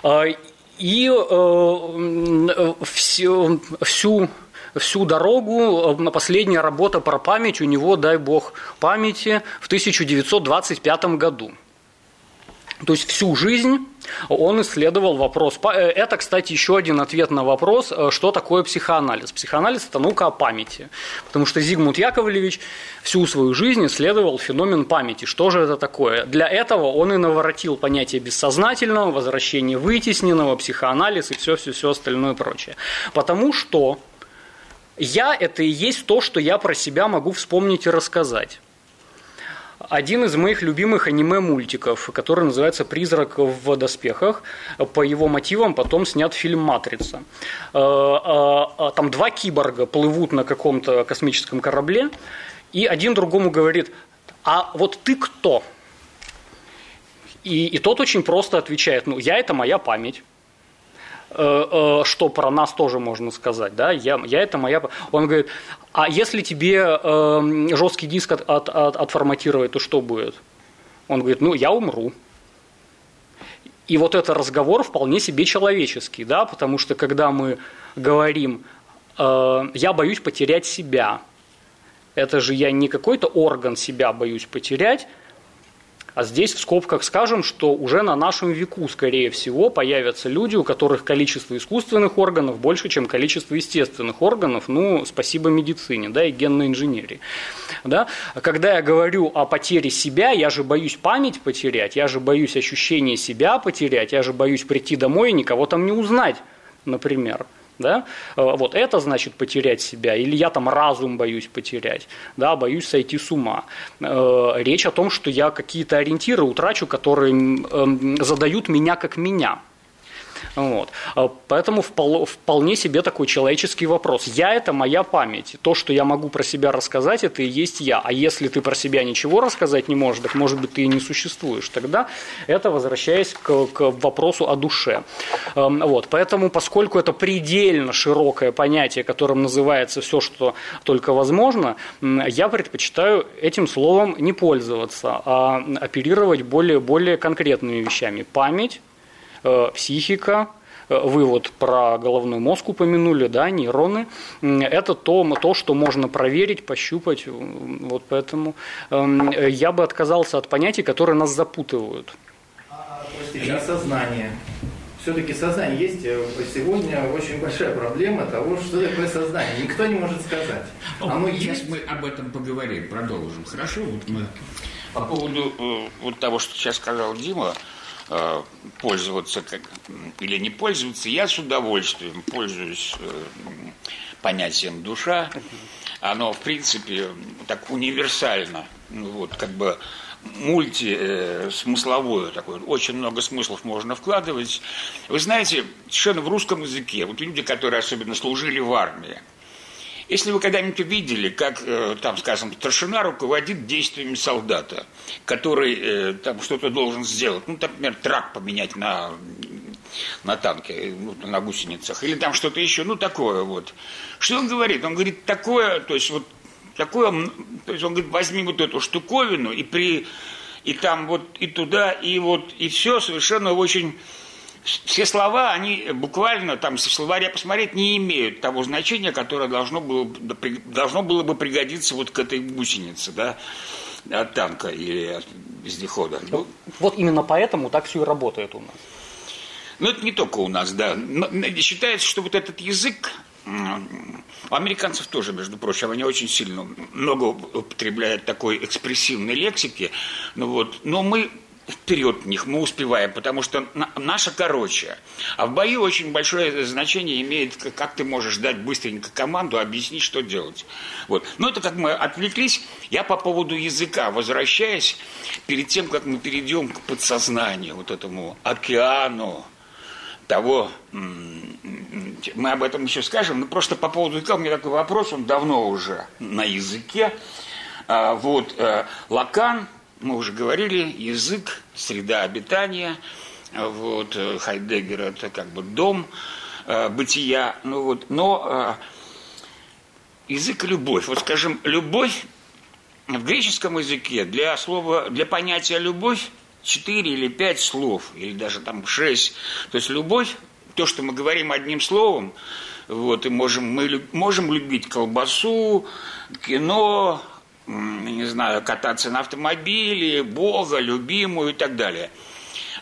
Speaker 3: Э, и э, всю, всю всю дорогу, на последняя работа про память у него, дай бог памяти, в 1925 году. То есть всю жизнь он исследовал вопрос. Э, это, кстати, еще один ответ на вопрос, э, что такое психоанализ. Психоанализ – это наука о памяти. Потому что Зигмунд Яковлевич всю свою жизнь исследовал феномен памяти. Что же это такое? Для этого он и наворотил понятие бессознательного, возвращения вытесненного, психоанализ и все-все-все остальное прочее. Потому что я – это и есть то, что я про себя могу вспомнить и рассказать. Один из моих любимых аниме-мультиков, который называется «Призрак в доспехах». По его мотивам потом снят фильм «Матрица». Э, э, э, там два киборга плывут на каком-то космическом корабле, и один другому говорит, а вот ты кто? И, и тот очень просто отвечает, ну, я – это моя память. Э, э, что про нас тоже можно сказать, да, я, я это моя... Он говорит, а если тебе э, жесткий диск от, от, от, отформатировать, то что будет? Он говорит, ну, я умру. И вот это разговор вполне себе человеческий, да, потому что когда мы говорим, э, я боюсь потерять себя, это же я не какой-то орган себя боюсь потерять, а здесь в скобках скажем, что уже на нашем веку, скорее всего, появятся люди, у которых количество искусственных органов больше, чем количество естественных органов, ну, спасибо медицине, да, и генной инженерии. Да? Когда я говорю о потере себя, я же боюсь память потерять, я же боюсь ощущение себя потерять, я же боюсь прийти домой и никого там не узнать, например. Да? Э, вот это значит потерять себя, или я там разум боюсь потерять, да, боюсь сойти с ума. Э, речь о том, что я какие-то ориентиры утрачу, которые эм, задают меня как меня. Вот. А поэтому вполне себе такой человеческий вопрос. Я – это моя память. То, что я могу про себя рассказать, это и есть я. А если ты про себя ничего рассказать не можешь, так может быть ты и не существуешь. Тогда это возвращаясь к, к вопросу о душе. Эм, вот. Поэтому, поскольку это предельно широкое понятие, которым называется все, что только возможно, я предпочитаю этим словом не пользоваться, а оперировать более, более конкретными вещами. Память, психика, э, вы вот про головной мозг упомянули, да, нейроны, это то, то, что можно проверить, пощупать, вот поэтому эм, я бы отказался от понятий, которые нас запутывают.
Speaker 4: А, простите, а сознание? Все-таки сознание есть. Э, сегодня очень большая проблема того, что такое сознание. Никто не может сказать.
Speaker 2: Оно Сейчас есть? мы об этом поговорим, продолжим. Хорошо? Вот мы по поводу э, вот того, что сейчас сказал Дима, Э, пользоваться как, или не пользоваться, я с удовольствием пользуюсь э, понятием душа. Оно, в принципе, так универсально, ну, вот, как бы мультисмысловое э, такое, очень много смыслов можно вкладывать. Вы знаете, совершенно в русском языке, вот люди, которые особенно служили в армии, если вы когда-нибудь увидели, как, э, там, скажем, старшина руководит действиями солдата, который э, там что-то должен сделать, ну, например, трак поменять на, на танке, ну, на гусеницах, или там что-то еще, ну, такое вот. Что он говорит? Он говорит, такое, то есть вот такое, то есть он говорит, возьми вот эту штуковину и при и там вот и туда, и вот, и все совершенно очень все слова, они буквально, там, если словаря посмотреть, не имеют того значения, которое должно было, должно было бы пригодиться вот к этой гусенице, да, от танка или от вездехода.
Speaker 3: Ну, вот именно поэтому так все и работает у нас.
Speaker 2: Ну, это не только у нас, да. Но считается, что вот этот язык, у американцев тоже, между прочим, они очень сильно много употребляют такой экспрессивной лексики. Ну, вот, но мы вперед них мы успеваем, потому что наша короче. А в бою очень большое значение имеет, как ты можешь дать быстренько команду, объяснить, что делать. Вот. Но это как мы отвлеклись. Я по поводу языка, возвращаясь, перед тем, как мы перейдем к подсознанию, вот этому океану, того, мы об этом еще скажем, но просто по поводу языка у меня такой вопрос, он давно уже на языке. А, вот, э, Лакан – мы уже говорили, язык, среда обитания, вот, э, Хайдеггер – это как бы дом э, бытия, ну вот, но э, язык – любовь. Вот, скажем, любовь в греческом языке для слова, для понятия любовь четыре или пять слов, или даже там шесть. То есть любовь, то, что мы говорим одним словом, вот, и можем, мы можем любить колбасу, кино, не знаю, кататься на автомобиле, Бога, любимую и так далее.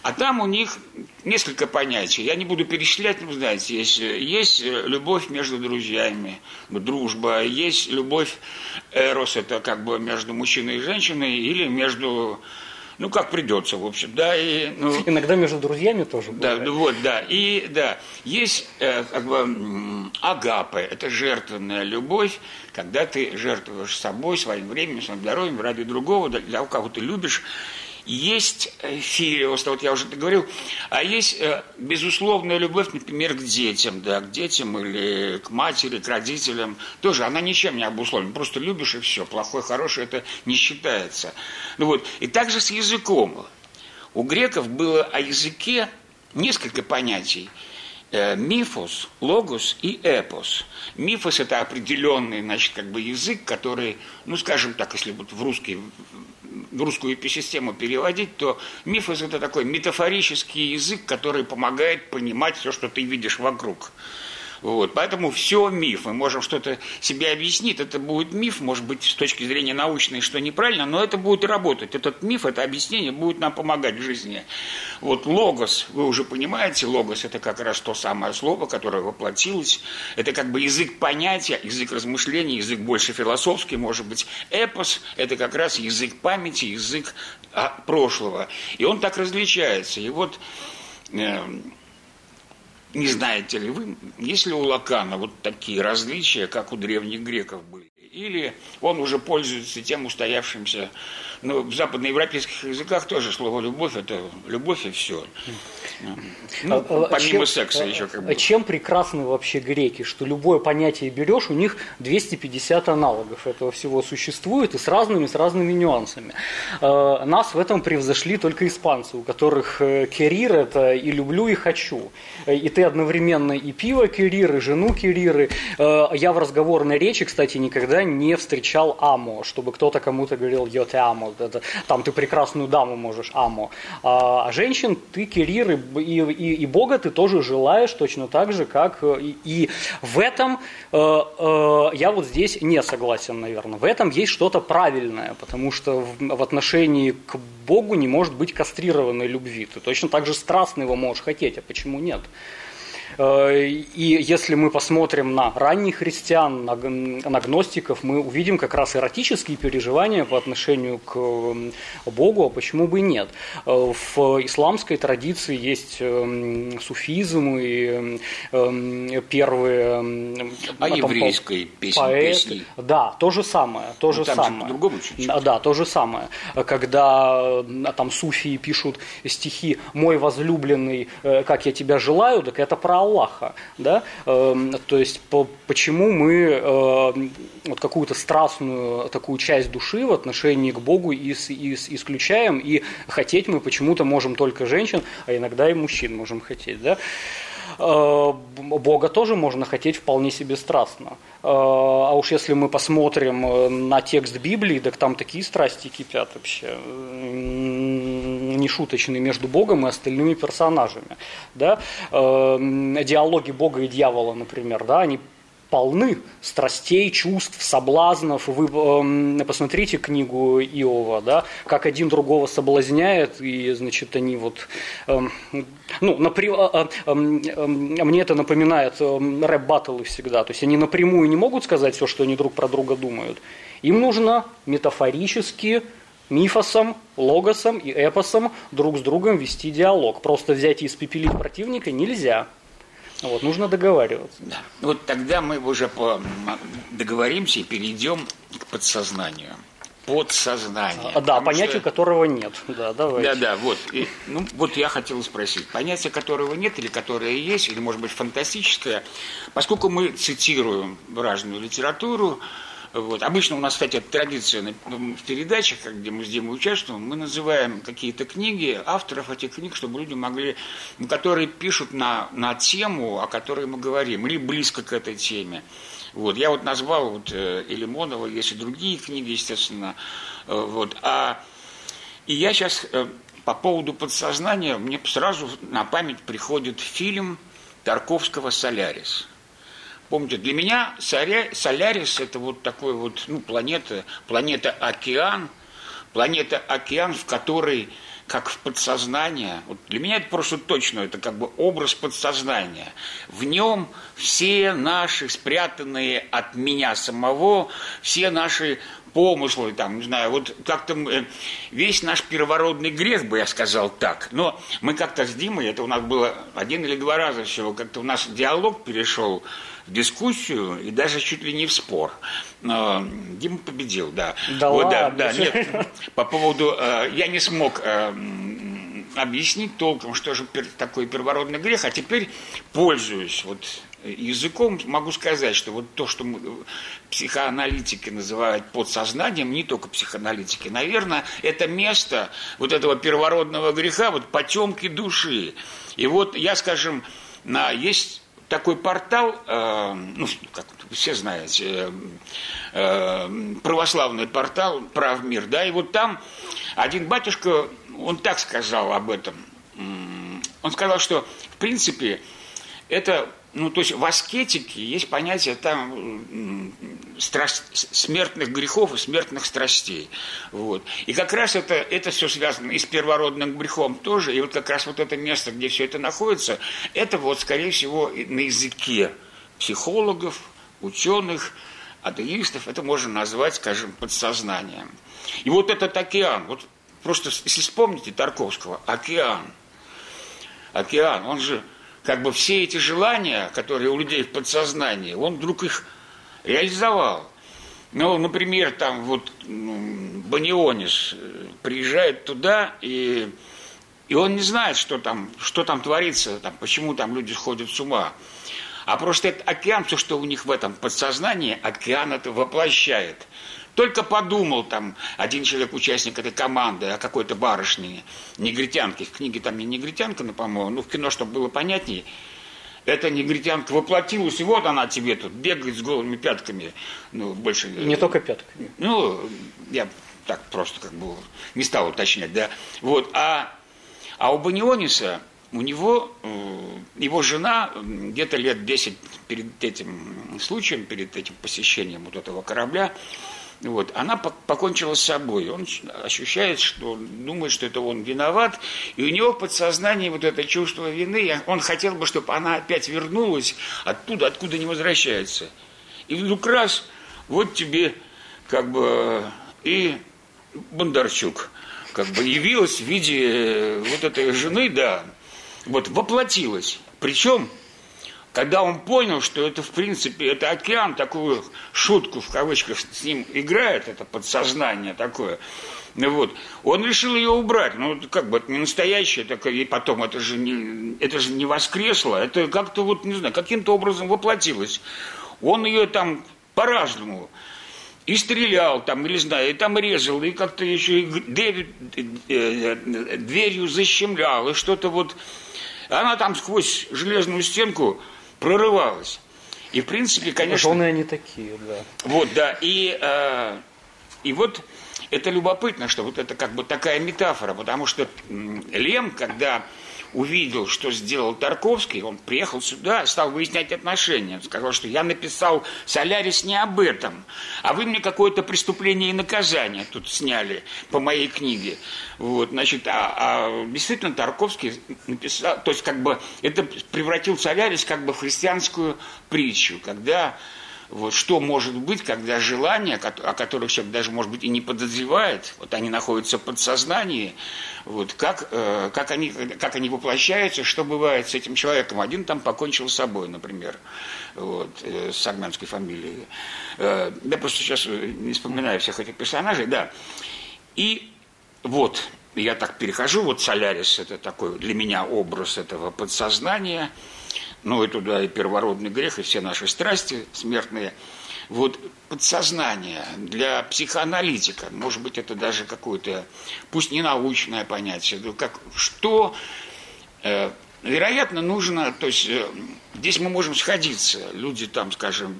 Speaker 2: А там у них несколько понятий. Я не буду перечислять, но знаете, есть, есть любовь между друзьями, дружба, есть любовь эрос, это как бы между мужчиной и женщиной, или между ну, как придется, в общем, да. И, ну,
Speaker 3: Иногда между друзьями тоже
Speaker 2: бывает. Да, вот, да. И, да, есть, э, как бы, агапы, это жертвенная любовь, когда ты жертвуешь собой, своим временем, своим здоровьем ради другого, для кого ты любишь есть э, филиос, вот я уже говорил, а есть э, безусловная любовь, например, к детям, да, к детям или к матери, к родителям. Тоже она ничем не обусловлена, просто любишь и все, плохой, хороший, это не считается. Ну вот, и также с языком. У греков было о языке несколько понятий. Э, мифос, логос и эпос. Мифос – это определенный, значит, как бы язык, который, ну, скажем так, если вот в русский в русскую эписистему переводить, то мифос – это такой метафорический язык, который помогает понимать все, что ты видишь вокруг. Вот. Поэтому все миф. Мы можем что-то себе объяснить. Это будет миф, может быть, с точки зрения научной, что неправильно, но это будет работать. Этот миф, это объяснение будет нам помогать в жизни. Вот логос, вы уже понимаете, логос – это как раз то самое слово, которое воплотилось. Это как бы язык понятия, язык размышления, язык больше философский, может быть. Эпос – это как раз язык памяти, язык а, прошлого. И он так различается. И вот э, не знаете ли вы, есть ли у Лакана вот такие различия, как у древних греков были? Или он уже пользуется тем устоявшимся, ну, в западноевропейских языках тоже слово «любовь» – это любовь и все.
Speaker 3: Ну, а, а, помимо чем, секса еще как бы. Чем прекрасны вообще греки, что любое понятие берешь, у них 250 аналогов этого всего существует, и с разными, с разными нюансами. А, нас в этом превзошли только испанцы, у которых э, керир – это и люблю, и хочу. И ты одновременно и пиво керир, и жену кериры. Я в разговорной речи, кстати, никогда не встречал амо, чтобы кто-то кому-то говорил «йо те амо», это, там ты прекрасную даму можешь амо. А женщин ты керир и и, и, и Бога ты тоже желаешь точно так же, как э, и, и в этом э, э, я вот здесь не согласен, наверное. В этом есть что-то правильное, потому что в, в отношении к Богу не может быть кастрированной любви. Ты точно так же страстно его можешь хотеть, а почему нет? Э, и если мы посмотрим на ранних христиан, на, на гностиков, мы увидим как раз эротические переживания по отношению к Богу, а почему бы и нет. Э, в исламской традиции есть суфизм и первые...
Speaker 2: А еврейской песни, песни?
Speaker 3: Да, то же самое. То ну, же там самое.
Speaker 2: по-другому чуть-чуть.
Speaker 3: Да, то же самое. Когда там суфии пишут стихи «Мой возлюбленный, э, как я тебя желаю», так это про Аллаха. Да? Эм, то есть по, почему мы эм, вот какую-то страстную такую часть души в отношении к Богу ис, ис, исключаем, и хотеть мы почему-то можем только женщин, а иногда и мужчин можем хотеть. Да? Э, Бога тоже можно хотеть вполне себе страстно. Э, а уж если мы посмотрим э, на текст Библии, так там такие страсти кипят вообще нешуточные между Богом и остальными персонажами. Да? Диалоги Бога и дьявола, например, да, они полны страстей, чувств, соблазнов. Вы э, посмотрите книгу Иова, да, как один другого соблазняет, и, значит, они вот... Э, ну, напри... э, э, мне это напоминает рэп-баттлы всегда. То есть они напрямую не могут сказать все, что они друг про друга думают. Им нужно метафорически мифосом, логосом и эпосом друг с другом вести диалог. Просто взять и испепелить противника нельзя. Вот, нужно договариваться.
Speaker 2: Да. Вот тогда мы уже по... договоримся и перейдем к подсознанию. Подсознание.
Speaker 3: А, да, понятию что... которого нет. Да, давайте.
Speaker 2: Да, да, вот. И, ну, вот я хотел спросить. Понятие которого нет или которое есть, или, может быть, фантастическое, поскольку мы цитируем разную литературу, вот. Обычно у нас, кстати, это традиция в передачах, где мы с Димой участвуем, мы называем какие-то книги, авторов этих книг, чтобы люди могли, ну, которые пишут на, на тему, о которой мы говорим, или близко к этой теме. Вот. Я вот назвал вот, э, и Лимонова, есть и другие книги, естественно. Э, вот. А, и я сейчас э, по поводу подсознания, мне сразу на память приходит фильм Тарковского «Солярис». Помните, для меня Солярис – это вот такой вот, ну, планета, планета-океан, планета-океан, в которой, как в подсознание, вот для меня это просто точно, это как бы образ подсознания. В нем все наши спрятанные от меня самого, все наши помыслы, там, не знаю, вот как-то весь наш первородный грех, бы я сказал так, но мы как-то с Димой, это у нас было один или два раза всего, как-то у нас диалог перешел в дискуссию и даже чуть ли не в спор. Но Дима победил, да.
Speaker 3: Да, вот, ладно.
Speaker 2: да, да, нет, по поводу, э, я не смог э, объяснить толком, что же такое первородный грех, а теперь пользуюсь вот языком, могу сказать, что вот то, что психоаналитики называют подсознанием, не только психоаналитики, наверное, это место вот этого первородного греха, вот потемки души. И вот я, скажем, на, есть такой портал, э, ну, как все знаете, э, э, православный портал «Прав мир», да, и вот там один батюшка, он так сказал об этом. Он сказал, что, в принципе, это ну, то есть в аскетике есть понятие там страсть, смертных грехов и смертных страстей. Вот. И как раз это, это все связано и с первородным грехом тоже. И вот как раз вот это место, где все это находится, это вот, скорее всего, на языке психологов, ученых, атеистов, это можно назвать, скажем, подсознанием. И вот этот океан, вот просто если вспомните Тарковского, океан, океан, он же как бы все эти желания, которые у людей в подсознании, он вдруг их реализовал. Ну, например, там вот ну, Банионис э, приезжает туда, и, и он не знает, что там, что там творится, там, почему там люди сходят с ума. А просто этот океан, все, что у них в этом подсознании, океан это воплощает. Только подумал там один человек, участник этой команды, о какой-то барышне, негритянке. В книге там не негритянка, но, по-моему, ну, в кино, чтобы было понятнее. Эта негритянка воплотилась, и вот она тебе тут бегает с голыми пятками. Ну, больше...
Speaker 3: Не только пятками.
Speaker 2: Ну, я так просто как бы не стал уточнять, да. Вот, а, а у Баниониса, у него, э, его жена где-то лет 10 перед этим случаем, перед этим посещением вот этого корабля, вот, она покончила с собой. Он ощущает, что думает, что это он виноват, и у него в подсознании вот это чувство вины, он хотел бы, чтобы она опять вернулась оттуда, откуда не возвращается. И вдруг раз, вот тебе как бы и Бондарчук как бы явилась в виде вот этой жены, да, вот воплотилась. Причем когда он понял, что это, в принципе, это океан, такую шутку, в кавычках, с ним играет, это подсознание такое, ну вот, он решил ее убрать. Ну, как бы, это не настоящее, такое, и потом это же не, это же не воскресло, это как-то вот, не знаю, каким-то образом воплотилось. Он ее там по-разному и стрелял там, или знаю, и там резал, и как-то еще и дверь, э, э, дверью защемлял, и что-то вот... Она там сквозь железную стенку прорывалась. И, в принципе, конечно...
Speaker 3: Жены они такие, да.
Speaker 2: Вот, да. И, э, и вот это любопытно, что вот это как бы такая метафора, потому что Лем, когда увидел, что сделал Тарковский, он приехал сюда, стал выяснять отношения. Он сказал, что я написал «Солярис» не об этом, а вы мне какое-то преступление и наказание тут сняли по моей книге. Вот, значит, а, а действительно Тарковский написал, то есть как бы это превратил «Солярис» как бы в христианскую притчу, когда вот что может быть, когда желания, о которых человек даже, может быть, и не подозревает, вот они находятся в подсознании, вот как, э, как, они, как они воплощаются, что бывает с этим человеком. Один там покончил с собой, например, вот, э, с армянской фамилией. Э, я просто сейчас не вспоминаю всех этих персонажей, да. И вот, я так перехожу, вот Солярис, это такой для меня образ этого подсознания – ну и туда и первородный грех, и все наши страсти смертные. Вот подсознание для психоаналитика, может быть, это даже какое-то, пусть не научное понятие, как, что э, Вероятно, нужно, то есть э, здесь мы можем сходиться. Люди там, скажем,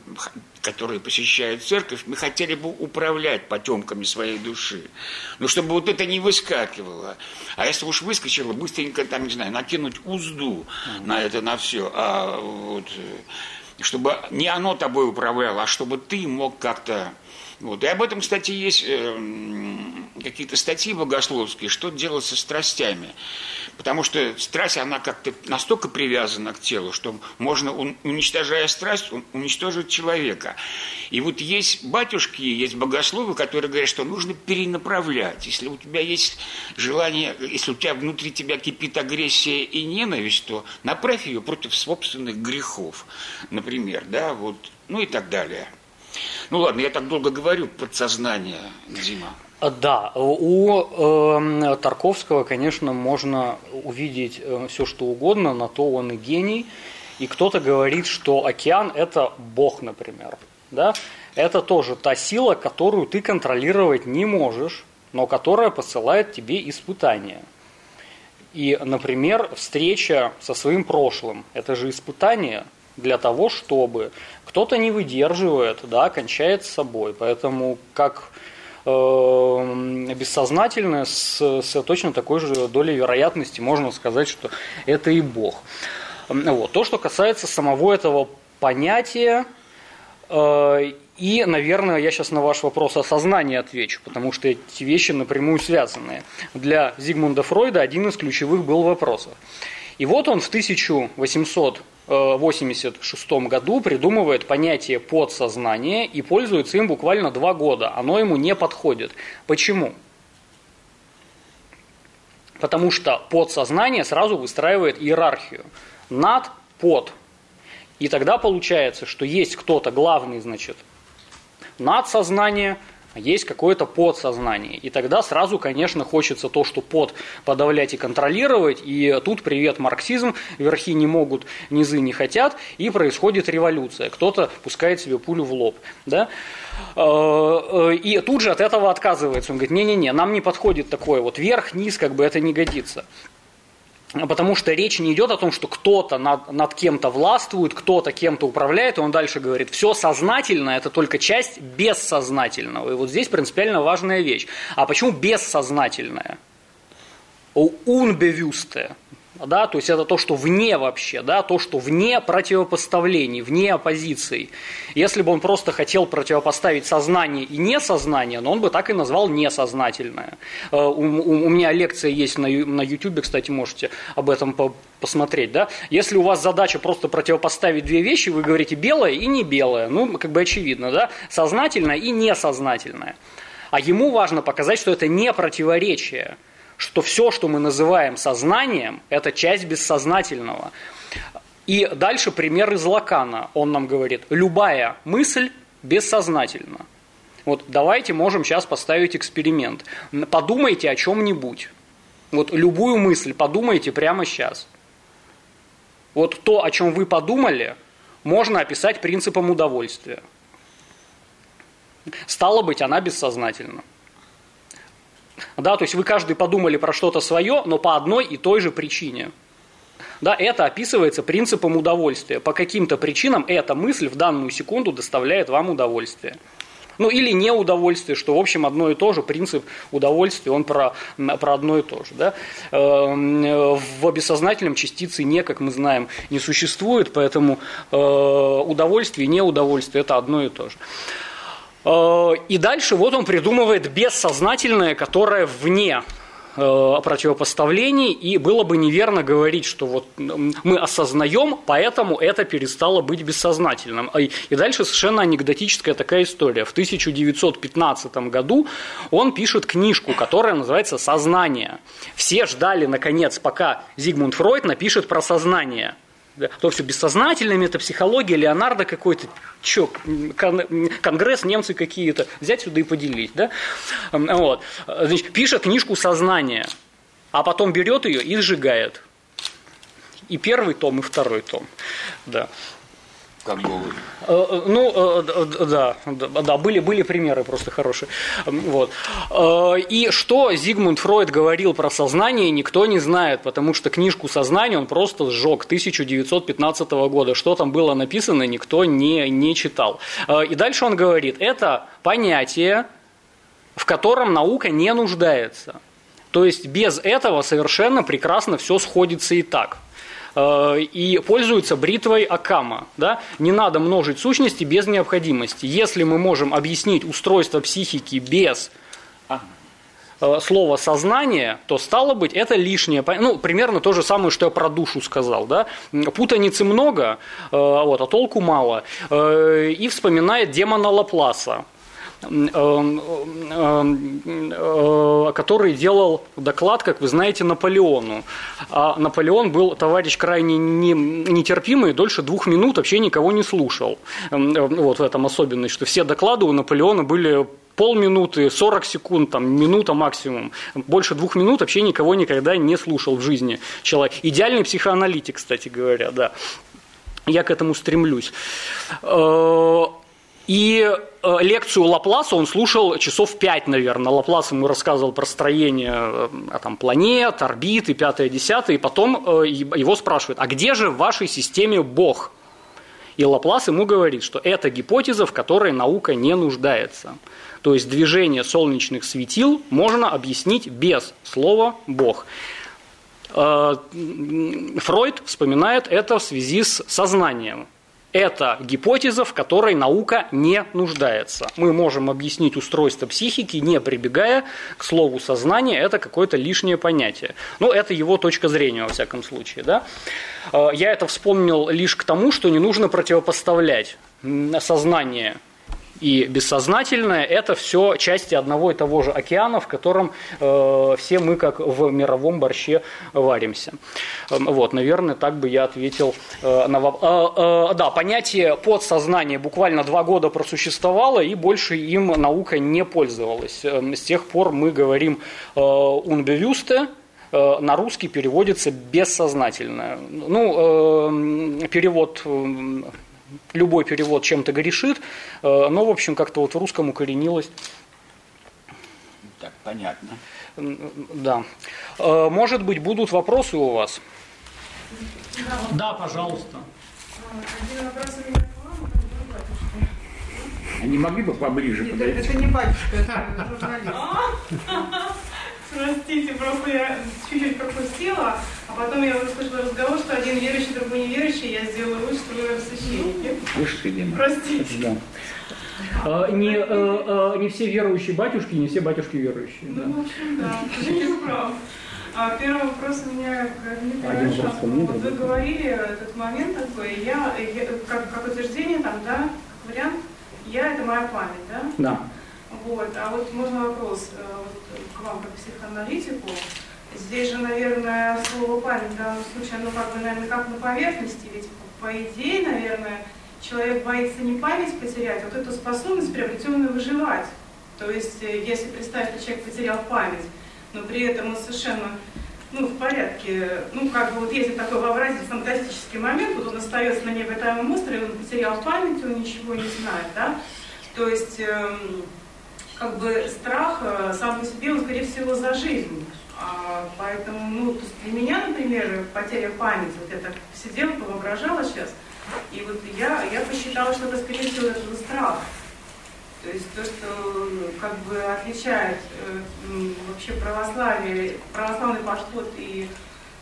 Speaker 2: которые посещают церковь, мы хотели бы управлять потемками своей души. Но чтобы вот это не выскакивало. А если уж выскочило, быстренько там, не знаю, накинуть узду mm-hmm. на это, на все. А вот, э, чтобы не оно тобой управляло, а чтобы ты мог как-то вот. И об этом, кстати, есть э, какие-то статьи богословские, что делать со страстями. Потому что страсть, она как-то настолько привязана к телу, что можно, уничтожая страсть, уничтожить человека. И вот есть батюшки, есть богословы, которые говорят, что нужно перенаправлять. Если у тебя есть желание, если у тебя внутри тебя кипит агрессия и ненависть, то направь ее против собственных грехов, например, да, вот, ну и так далее. Ну ладно, я так долго говорю, подсознание, Дима.
Speaker 3: Да, у э, Тарковского, конечно, можно увидеть э, все, что угодно, на то он и гений. И кто-то говорит, что океан – это Бог, например. Да? Это тоже та сила, которую ты контролировать не можешь, но которая посылает тебе испытания. И, например, встреча со своим прошлым – это же испытание для того, чтобы кто-то не выдерживает, да, кончает с собой. Поэтому как э, бессознательное с, с точно такой же долей вероятности можно сказать, что это и Бог. Вот. То, что касается самого этого понятия, э, и, наверное, я сейчас на ваш вопрос о сознании отвечу, потому что эти вещи напрямую связаны. Для Зигмунда Фройда один из ключевых был вопросов. И вот он в 1886 году придумывает понятие подсознание и пользуется им буквально два года. Оно ему не подходит. Почему? Потому что подсознание сразу выстраивает иерархию. Над, под. И тогда получается, что есть кто-то главный, значит, надсознание, есть какое-то подсознание. И тогда сразу, конечно, хочется то, что под подавлять и контролировать. И тут привет марксизм, верхи не могут, низы не хотят, и происходит революция. Кто-то пускает себе пулю в лоб. Да? Э, э, и тут же от этого отказывается. Он говорит, не-не-не, нам не подходит такое. Вот верх-низ, как бы это не годится. Потому что речь не идет о том, что кто-то над, над кем-то властвует, кто-то кем-то управляет, и он дальше говорит, все сознательно – это только часть бессознательного. И вот здесь принципиально важная вещь. А почему бессознательное? Unbewusste да, то есть это то, что вне вообще, да, то, что вне противопоставлений, вне оппозиций. Если бы он просто хотел противопоставить сознание и несознание, но он бы так и назвал несознательное. Э, у, у, у меня лекция есть на, на YouTube, кстати, можете об этом по, посмотреть, да. Если у вас задача просто противопоставить две вещи, вы говорите белое и не белое, ну, как бы очевидно, да, сознательное и несознательное. А ему важно показать, что это не противоречие – что все, что мы называем сознанием, это часть бессознательного. И дальше пример из Лакана. Он нам говорит, любая мысль бессознательна. Вот давайте можем сейчас поставить эксперимент. Подумайте о чем-нибудь. Вот любую мысль подумайте прямо сейчас. Вот то, о чем вы подумали, можно описать принципом удовольствия. Стало быть, она бессознательна. Да, то есть вы каждый подумали про что-то свое, но по одной и той же причине. Да, это описывается принципом удовольствия. По каким-то причинам эта мысль в данную секунду доставляет вам удовольствие. Ну или неудовольствие, что в общем одно и то же, принцип удовольствия, он про, про одно и то же. Да? Эм, в бессознательном частице не, как мы знаем, не существует, поэтому э, удовольствие и неудовольствие это одно и то же. Э, и дальше вот он придумывает бессознательное, которое вне э, противопоставлений, и было бы неверно говорить, что вот мы осознаем, поэтому это перестало быть бессознательным. И дальше совершенно анекдотическая такая история. В 1915 году он пишет книжку, которая называется «Сознание». Все ждали, наконец, пока Зигмунд Фройд напишет про сознание – то все бессознательная метапсихология, Леонардо какой-то, что, конгресс, немцы какие-то, взять сюда и поделить, да? Вот. Значит, пишет книжку «Сознание», а потом берет ее и сжигает. И первый том, и второй том, да.
Speaker 2: Как голый.
Speaker 3: Э, э, ну, э, да, да, были, были примеры просто хорошие. Вот. И что Зигмунд Фройд говорил про сознание, никто не знает, потому что книжку «Сознание» он просто сжег 1915 года. Что там было написано, никто не, не читал. И дальше он говорит, это понятие, в котором наука не нуждается. То есть без этого совершенно прекрасно все сходится и так – и пользуются бритвой Акама. Да? Не надо множить сущности без необходимости. Если мы можем объяснить устройство психики без а, э, слова сознание, то стало быть, это лишнее. Ну, примерно то же самое, что я про душу сказал. Да? Путаницы много, э, вот, а толку мало. И вспоминает демона Лапласа. Эм, эм, э, который делал доклад, как вы знаете, Наполеону. А Наполеон был товарищ крайне нетерпимый, дольше двух минут вообще никого не слушал. Вот в этом особенность, что все доклады у Наполеона были полминуты, 40 секунд, там, минута максимум. Больше двух минут вообще никого никогда не слушал в жизни человек. Идеальный психоаналитик, кстати говоря, да. Я к этому стремлюсь. И э, лекцию Лапласа он слушал часов пять, наверное. Лаплас ему рассказывал про строение э, там, планет, орбиты, пятое, десятое. И потом э, его спрашивают, а где же в вашей системе Бог? И Лаплас ему говорит, что это гипотеза, в которой наука не нуждается. То есть движение солнечных светил можно объяснить без слова «бог». Фройд вспоминает это в связи с сознанием. Это гипотеза, в которой наука не нуждается. Мы можем объяснить устройство психики, не прибегая к слову сознание, это какое-то лишнее понятие. Но это его точка зрения, во всяком случае. Да? Э, я это вспомнил лишь к тому, что не нужно противопоставлять сознание и бессознательное – это все части одного и того же океана, в котором э, все мы, как в мировом борще, варимся. Э, вот, наверное, так бы я ответил э, на вопрос. Э, э, да, понятие подсознания буквально два года просуществовало, и больше им наука не пользовалась. Эм, с тех пор мы говорим э, э, на русский переводится бессознательное. Ну, э, перевод э, любой перевод чем-то грешит, э, но, в общем, как-то вот в русском укоренилось.
Speaker 2: Так, понятно.
Speaker 3: Да. Э, может быть, будут вопросы у вас? Да, пожалуйста.
Speaker 5: Один вопрос у меня к вам,
Speaker 2: не могли бы поближе
Speaker 5: Нет, подойти? Это не батюшка, это журналист. Простите, просто я чуть-чуть пропустила, а потом я услышала разговор, что один верующий, другой неверующий, я сделала вывод, что вы священники.
Speaker 2: Дима.
Speaker 5: Простите. Да.
Speaker 3: А, не, а, а, не все верующие батюшки, не все батюшки верующие.
Speaker 5: Ну, да. в общем, да, ты прав. А первый вопрос у меня к Дмитрию Вот вы говорили этот момент такой, я, я как, как утверждение там, да, как вариант, я это моя память, да?
Speaker 3: Да.
Speaker 5: Вот, а вот можно вопрос э, вот, к вам как психоаналитику. Здесь же, наверное, слово память в данном случае, оно как бы, наверное, как на поверхности, ведь по идее, наверное, человек боится не память потерять, а вот эту способность приобретенную выживать. То есть, э, если представить, что человек потерял память, но при этом он совершенно ну, в порядке, ну, как бы вот если такой вообразить фантастический момент, вот он остается на необитаемом острове, он потерял память, он ничего не знает, да, то есть, эм, как бы страх э, сам по себе, он, скорее всего, за жизнь. А, поэтому, ну, то есть для меня, например, потеря памяти, вот я так сидела, воображала сейчас, и вот я, я посчитала, что это, скорее всего, это страх. То есть то, что как бы отличает э, вообще православие, православный подход и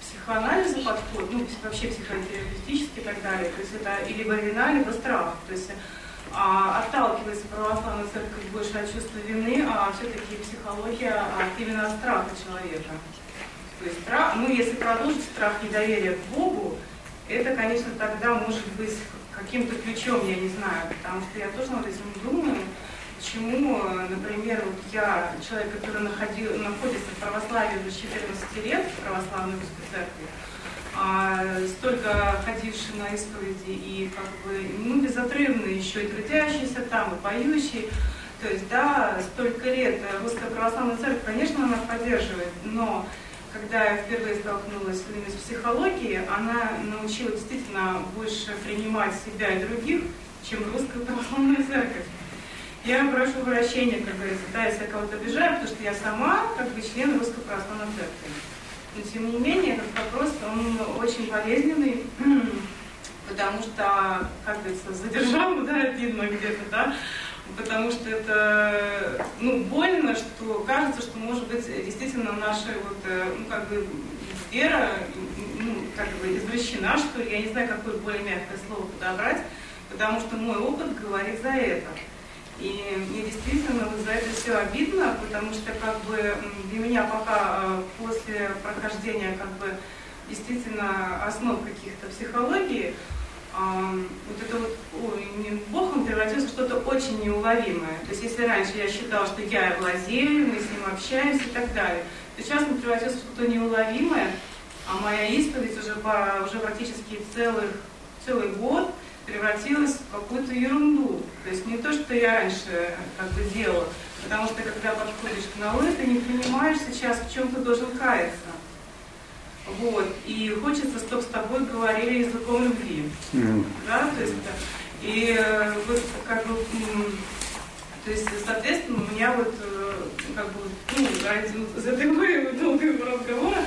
Speaker 5: психоанализа подход, ну, вообще психотерапевтический и так далее. То есть это либо вина, либо страх. То есть а, отталкивается православная церковь больше от чувства вины, а все-таки психология от именно страха человека. То есть страх, ну если продолжить страх недоверия к Богу, это, конечно, тогда может быть каким-то ключом, я не знаю, потому что я тоже над этим думаю, почему, например, вот я, человек, который находил, находится в православии уже 14 лет, в православной русской церкви, а, столько ходивший на исповеди и как бы, ну, безотрывно еще и трудящийся там, и поющий. То есть, да, столько лет Русская Православная Церковь, конечно, она поддерживает, но когда я впервые столкнулась с психологией, она научила действительно больше принимать себя и других, чем Русская Православная Церковь. Я прошу прощения, как говорится, да, если я кого-то обижаю, потому что я сама как бы член Русской Православной Церкви. Но тем не менее, он очень болезненный, потому что, как говорится, задержал, да, обидно где-то, да, потому что это, ну, больно, что кажется, что, может быть, действительно наша вот, э, ну, как бы, вера, ну, как бы, извращена, что ли, я не знаю, какое более мягкое слово подобрать, потому что мой опыт говорит за это. И мне действительно вот за это все обидно, потому что как бы для меня пока э, после прохождения как бы действительно основ каких-то психологии, вот это вот ой, Богом превратился что-то очень неуловимое. То есть если раньше я считала, что я владею, мы с ним общаемся и так далее, то сейчас он превратился в что-то неуловимое, а моя исповедь уже, по, уже практически целых, целый год – превратилась в какую-то ерунду. То есть не то, что я раньше как бы делала, потому что когда подходишь к науке, ты не понимаешь сейчас, в чем ты должен каяться. Вот. И хочется, чтобы с тобой говорили языком любви. Mm-hmm. Да? То есть, И э, вот как бы, то есть, соответственно, у меня вот э, как бы, ну, ради вот, этого долгого разговора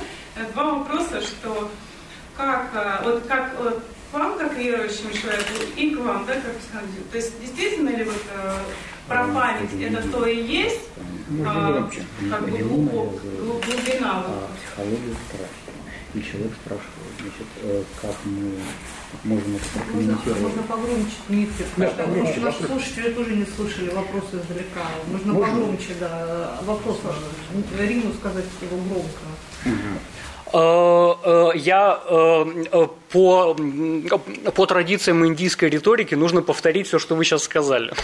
Speaker 5: два вопроса, что как, вот как вот, к вам, как верующему человеку, и к вам, да, как психологию. То есть, действительно ли вот про память это то и есть, а, как бы глубина?
Speaker 6: А психологию страшно. И человек спрашивает, значит, э, как мы можем это прокомментировать.
Speaker 7: Можно погромче, Дмитрий, потому да, что погромче, наши слушатели тоже не слушали вопросы издалека. Можно, Можно? погромче, да. Вопрос Рину сказать его громко. Угу.
Speaker 3: Э, э, я э, по, по традициям индийской риторики нужно повторить все, что вы сейчас сказали.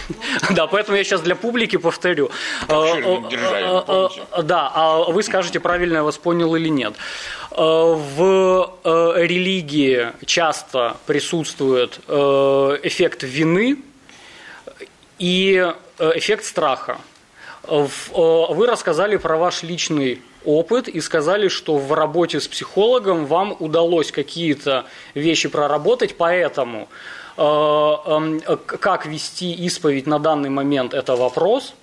Speaker 3: Да, поэтому я сейчас для публики повторю. Да, а вы скажете, правильно я вас понял или нет. В религии часто присутствует эффект вины и эффект страха. Вы рассказали про ваш личный опыт и сказали, что в работе с психологом вам удалось какие-то вещи проработать, поэтому э, э, как вести исповедь на данный момент – это вопрос.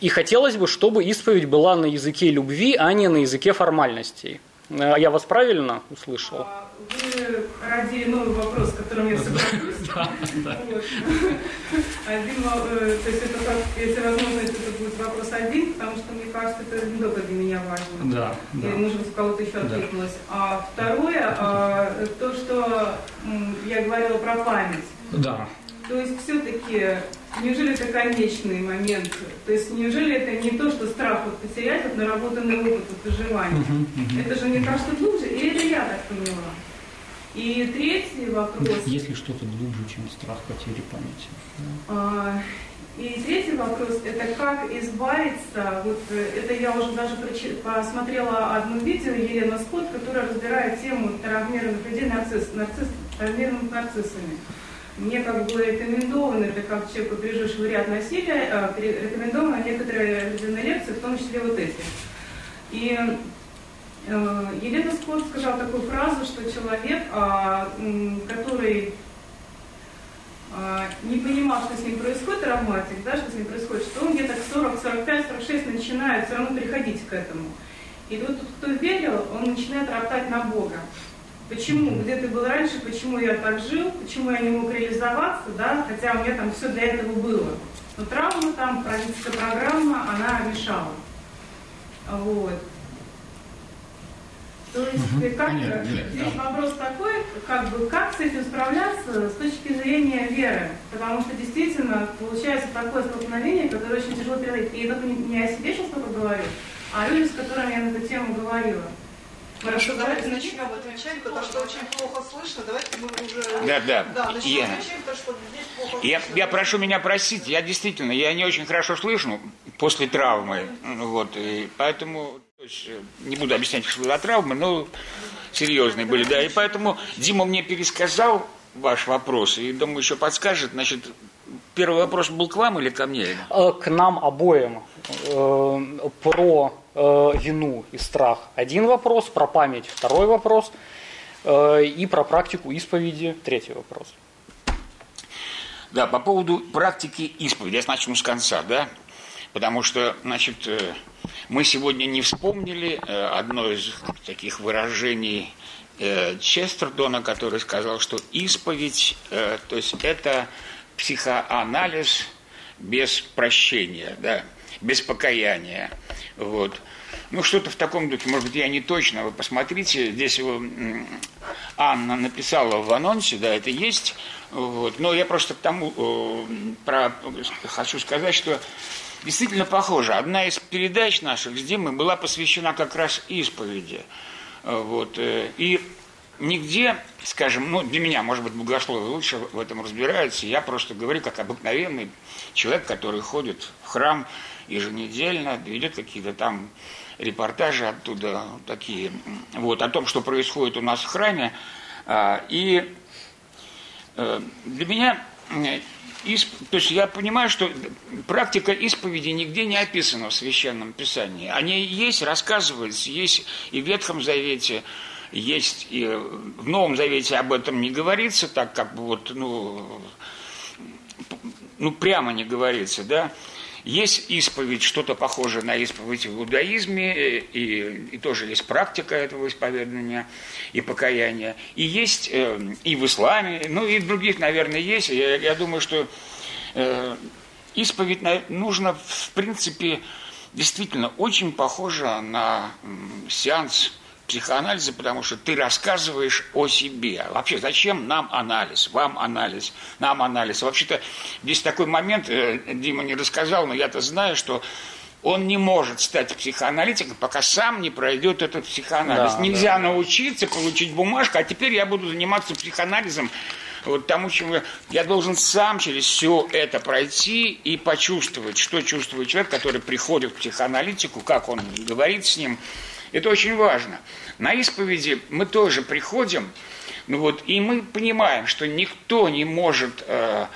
Speaker 3: И хотелось бы, чтобы исповедь была на языке любви, а не на языке формальностей. Э, я вас правильно услышал?
Speaker 5: Вы родили новый вопрос, с которым я соглашусь. Да. Один, э, то есть это как, если возможно, это будет вопрос один, потому что мне кажется, это не только для меня важно.
Speaker 3: Да.
Speaker 5: И нужно, чтобы кого-то еще откликнулось. А второе, а, то, что я говорила про память.
Speaker 3: Да.
Speaker 5: То есть все-таки Неужели это конечный момент? То есть неужели это не то, что страх вот потерять вот наработанный опыт вот, выживания? Uh-huh, uh-huh. Это же, мне кажется, глубже, или я так поняла? И третий вопрос...
Speaker 6: Есть ли что-то глубже, чем страх потери памяти?
Speaker 5: А, и третий вопрос, это как избавиться, вот это я уже даже посмотрела одно видео Елена Скотт, которая разбирает тему травмированных людей нарцисс, нарцисс, травмированных нарциссами. Мне как бы рекомендовано, это как человеку, пережившего ряд насилия, а, рекомендованы некоторые лекции, в том числе вот эти. И э, Елена Скотт сказала такую фразу, что человек, а, который а, не понимал, что с ним происходит, травматик, да, что с ним происходит, что он где-то к 40, 45, 46 начинает все равно приходить к этому. И вот тот, кто верил, он начинает роптать на Бога. Почему? Где ты был раньше, почему я так жил, почему я не мог реализоваться, да, хотя у меня там все для этого было. Но травма там, родительская программа, она мешала. Вот. То есть, угу. как, Понятно. здесь да. вопрос такой, как бы, как с этим справляться с точки зрения веры? Потому что действительно получается такое столкновение, которое очень тяжело преодолеть. И я только не, не о себе сейчас только говорю, а о людях, с которыми я на эту тему говорила.
Speaker 7: Хорошо, давайте начнем отвечать, потому что очень плохо слышно. Давайте мы уже... Да,
Speaker 2: да. да начнем я, отвечать, потому что здесь плохо я, слышно. Я прошу меня простить, я действительно, я не очень хорошо слышу после травмы. Вот, и поэтому не буду объяснять, что была травма, но серьезные были, да. И поэтому Дима мне пересказал ваш вопрос, и думаю, еще подскажет, значит, первый вопрос был к вам или ко мне?
Speaker 3: Э, к нам обоим. Э, про э, вину и страх один вопрос, про память второй вопрос, э, и про практику исповеди третий вопрос.
Speaker 2: Да, по поводу практики исповеди, я начну с конца, да, потому что, значит, э, мы сегодня не вспомнили э, одно из таких выражений э, Честердона, который сказал, что исповедь, то есть это психоанализ без прощения, да, без покаяния. Вот. Ну, что-то в таком духе, может быть, я не точно, вы посмотрите, здесь его Анна написала в анонсе, да, это есть, вот. но я просто к тому про, хочу сказать, что действительно похоже. Одна из передач наших с Димой была посвящена как раз исповеди. Вот. Э, и нигде, скажем, ну, для меня, может быть, богословы лучше в этом разбираются, я просто говорю как обыкновенный человек, который ходит в храм еженедельно, ведет какие-то там репортажи оттуда, такие, вот, о том, что происходит у нас в храме. А, и э, для меня то есть я понимаю, что практика исповеди нигде не описана в Священном Писании. Они есть, рассказываются, есть и в Ветхом Завете, есть и в Новом Завете об этом не говорится, так как бы вот, ну, ну, прямо не говорится, да, есть исповедь, что-то похожее на исповедь в иудаизме, э, и, и тоже есть практика этого исповедания и покаяния. И есть э, и в исламе, ну и других, наверное, есть. Я, я думаю, что э, исповедь нужно, в принципе, действительно очень похожа на сеанс психоанализа, потому что ты рассказываешь о себе. Вообще, зачем нам анализ, вам анализ, нам анализ? Вообще-то здесь такой момент, э, Дима не рассказал, но я-то знаю, что он не может стать психоаналитиком, пока сам не пройдет этот психоанализ. Да, Нельзя да. научиться, получить бумажку, а теперь я буду заниматься психоанализом, вот тому, чему я, я должен сам через все это пройти и почувствовать, что чувствует человек, который приходит к психоаналитику, как он говорит с ним. Это очень важно. На исповеди мы тоже приходим, ну вот, и мы понимаем, что никто не может, э,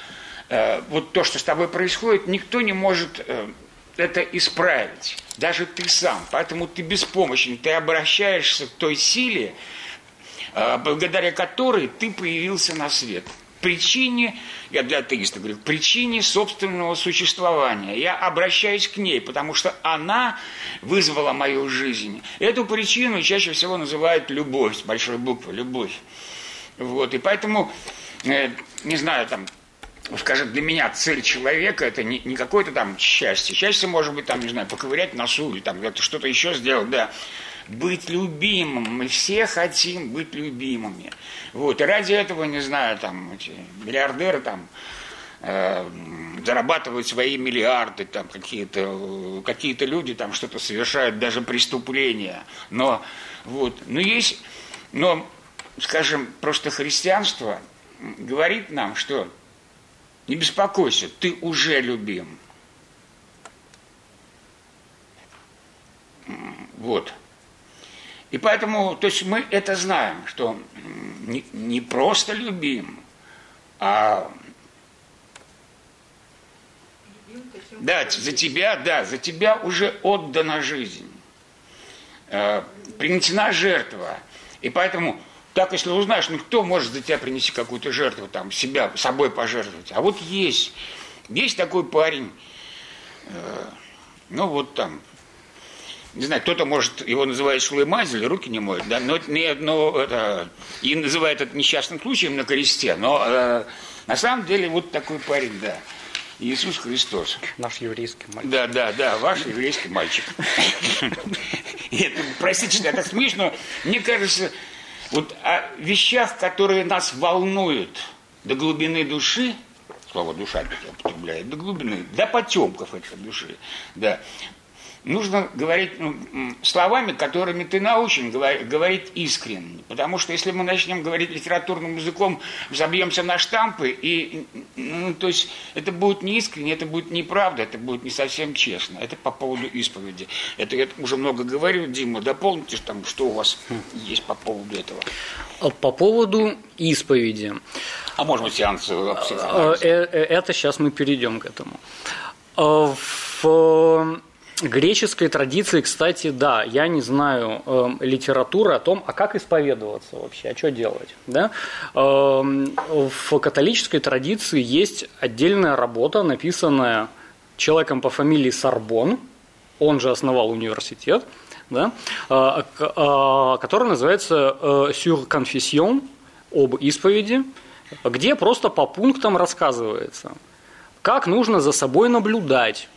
Speaker 2: э, вот то, что с тобой происходит, никто не может э, это исправить, даже ты сам. Поэтому ты беспомощен, ты обращаешься к той силе, э, благодаря которой ты появился на свет причине, я для атеиста говорю, причине собственного существования. Я обращаюсь к ней, потому что она вызвала мою жизнь. Эту причину чаще всего называют любовь, с большой буквы, любовь. Вот, и поэтому, э, не знаю, там, скажем, для меня цель человека это не, не какое-то там счастье. Счастье может быть, там, не знаю, поковырять носу или там что-то еще сделать, да быть любимым. Мы все хотим быть любимыми. Вот. И ради этого, не знаю, там, эти миллиардеры там, э, зарабатывают свои миллиарды, там какие-то какие люди там что-то совершают, даже преступления. Но, вот, но есть, но, скажем, просто христианство говорит нам, что не беспокойся, ты уже любим. Вот. И поэтому, то есть мы это знаем, что не, просто любим, а да, за тебя, да, за тебя уже отдана жизнь, э, принесена жертва. И поэтому, так если узнаешь, ну кто может за тебя принести какую-то жертву, там, себя, собой пожертвовать? А вот есть, есть такой парень, э, ну вот там, не знаю, кто-то может его называть шлымазель, руки не моет, да, но, не, но это, и называет это несчастным случаем на кресте, но э, на самом деле вот такой парень, да. Иисус Христос.
Speaker 3: Наш еврейский мальчик.
Speaker 2: Да, да, да, ваш еврейский мальчик. Простите, что это смешно, мне кажется, вот о вещах, которые нас волнуют до глубины души, слово душа употребляет, до глубины, до потемков этой души, да, нужно говорить ну, словами, которыми ты научен говорить искренне. Потому что если мы начнем говорить литературным языком, забьемся на штампы, и, ну, то есть это будет не искренне, это будет неправда, это будет не совсем честно. Это по поводу исповеди. Это я уже много говорю, Дима, дополните, там, что у вас есть по поводу этого.
Speaker 3: А по поводу исповеди.
Speaker 2: А может быть, сеанс
Speaker 3: а, э, э, Это сейчас мы перейдем к этому. В греческой традиции, кстати, да, я не знаю э, литературы о том, а как исповедоваться вообще, а что делать. Да? Э, в католической традиции есть отдельная работа, написанная человеком по фамилии Сорбон, он же основал университет, да, э, э, который называется э, «Sur confession» об исповеди, где просто по пунктам рассказывается, как нужно за собой наблюдать,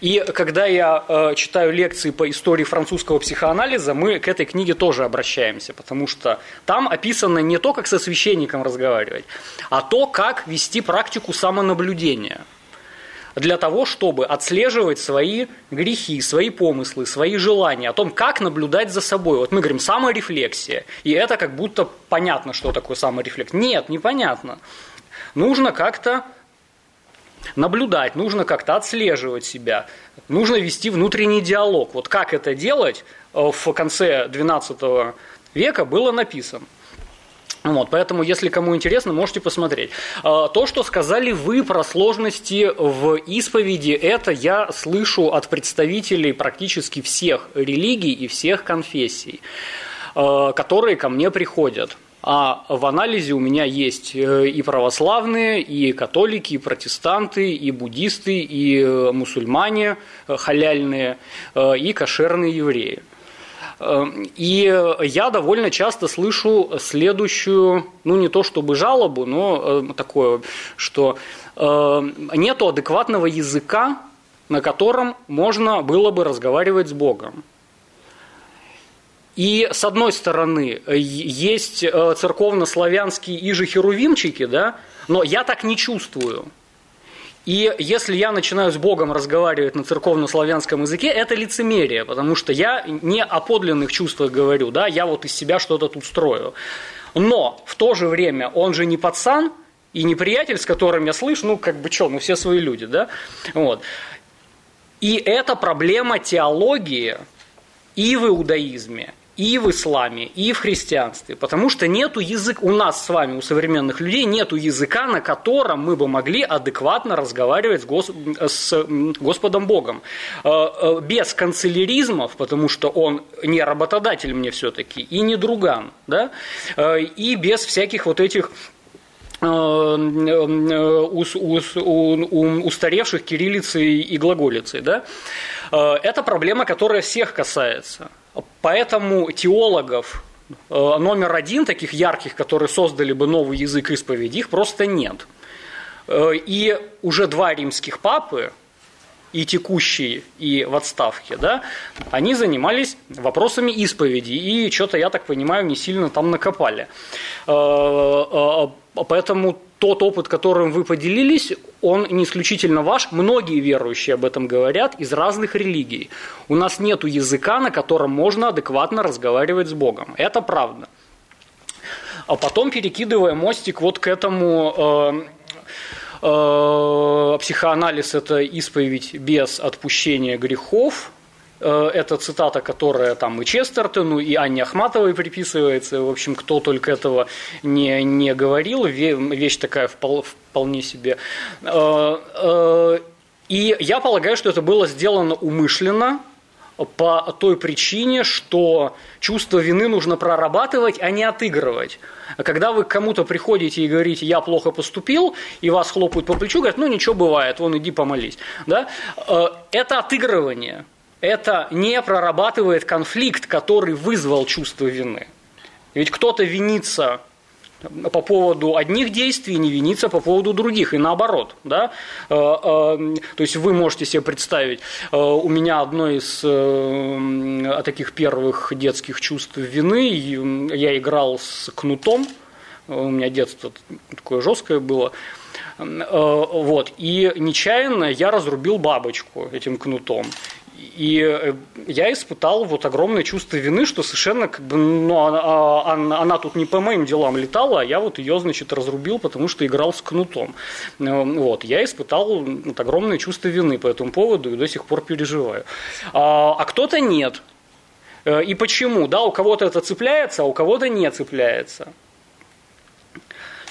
Speaker 3: и когда я э, читаю лекции по истории французского психоанализа, мы к этой книге тоже обращаемся, потому что там описано не то, как со священником разговаривать, а то, как вести практику самонаблюдения для того, чтобы отслеживать свои грехи, свои помыслы, свои желания, о том, как наблюдать за собой. Вот мы говорим саморефлексия, и это как будто понятно, что такое саморефлексия. Нет, непонятно. Нужно как-то наблюдать, нужно как-то отслеживать себя, нужно вести внутренний диалог. Вот как это делать э, в конце XII века было написано. Вот, поэтому, если кому интересно, можете посмотреть. Э, то, что сказали вы про сложности в исповеди, это я слышу от представителей практически всех религий и всех конфессий, э, которые ко мне приходят. А в анализе у меня есть э, и православные, и католики, и протестанты, и буддисты, и э, мусульмане э, халяльные, и кошерные евреи. И я довольно часто слышу следующую, ну не то чтобы жалобу, но такое, что нету адекватного языка, на котором можно было бы разговаривать с Богом. И с одной стороны, э, есть э, церковно-славянские иже херувимчики, да, но я так не чувствую. И если я начинаю с Богом разговаривать на церковно-славянском языке, это лицемерие, потому что я не о подлинных чувствах говорю, да, я вот из себя что-то тут строю. Но в то же время он же не пацан и не приятель, с которым я слышу, ну как бы что, ну все свои люди, да, вот. И это проблема теологии и в иудаизме, и в исламе, и в христианстве, потому что нету языка, у нас с вами, у современных людей, нету языка, на котором мы бы могли адекватно разговаривать с, Гос, с Господом Богом. Э, э, без канцеляризмов, потому что он не работодатель мне все-таки, и не друган, да? Э, и без всяких вот этих устаревших кириллицей и глаголицей. Да? Это проблема, которая всех касается. Поэтому теологов э, номер один, таких ярких, которые создали бы новый язык исповеди, их просто нет. Э, и уже два римских папы, и текущий, и в отставке, да, они занимались вопросами исповеди, и что-то, я так понимаю, не сильно там накопали. Э, поэтому тот опыт, которым вы поделились, он не исключительно ваш. Многие верующие об этом говорят из разных религий. У нас нет языка, на котором можно адекватно разговаривать с Богом. Это правда. А потом перекидывая мостик вот к этому э, э, психоанализ – это исповедь без отпущения грехов, это цитата, которая там и Честертону, и Анне Ахматовой приписывается. В общем, кто только этого не, не говорил, вещь такая вполне себе. Э, э, и я полагаю, что это было сделано умышленно, по той причине, что чувство вины нужно прорабатывать, а не отыгрывать. Когда вы к кому-то приходите и говорите, я плохо поступил, и вас хлопают по плечу, говорят, ну ничего бывает, вон иди помолись. Да? Это отыгрывание это не прорабатывает конфликт, который вызвал чувство вины. Ведь кто-то винится по поводу одних действий, не винится по поводу других, и наоборот. Да? Э, э, то есть вы можете себе представить, э, у меня одно из таких первых детских чувств вины, я играл с кнутом, у меня детство такое жесткое было, вот, и нечаянно я разрубил бабочку этим кнутом. И э, я испытал вот огромное чувство вины, что совершенно как бы, ну, она, а, она, она тут не по моим делам летала, а я вот ее, значит, разрубил, потому что играл с кнутом. Э, вот. Я испытал вот, огромное чувство вины по этому поводу и до сих пор переживаю. А, а кто-то нет. Э, и почему? Да, у кого-то это цепляется, а у кого-то не цепляется.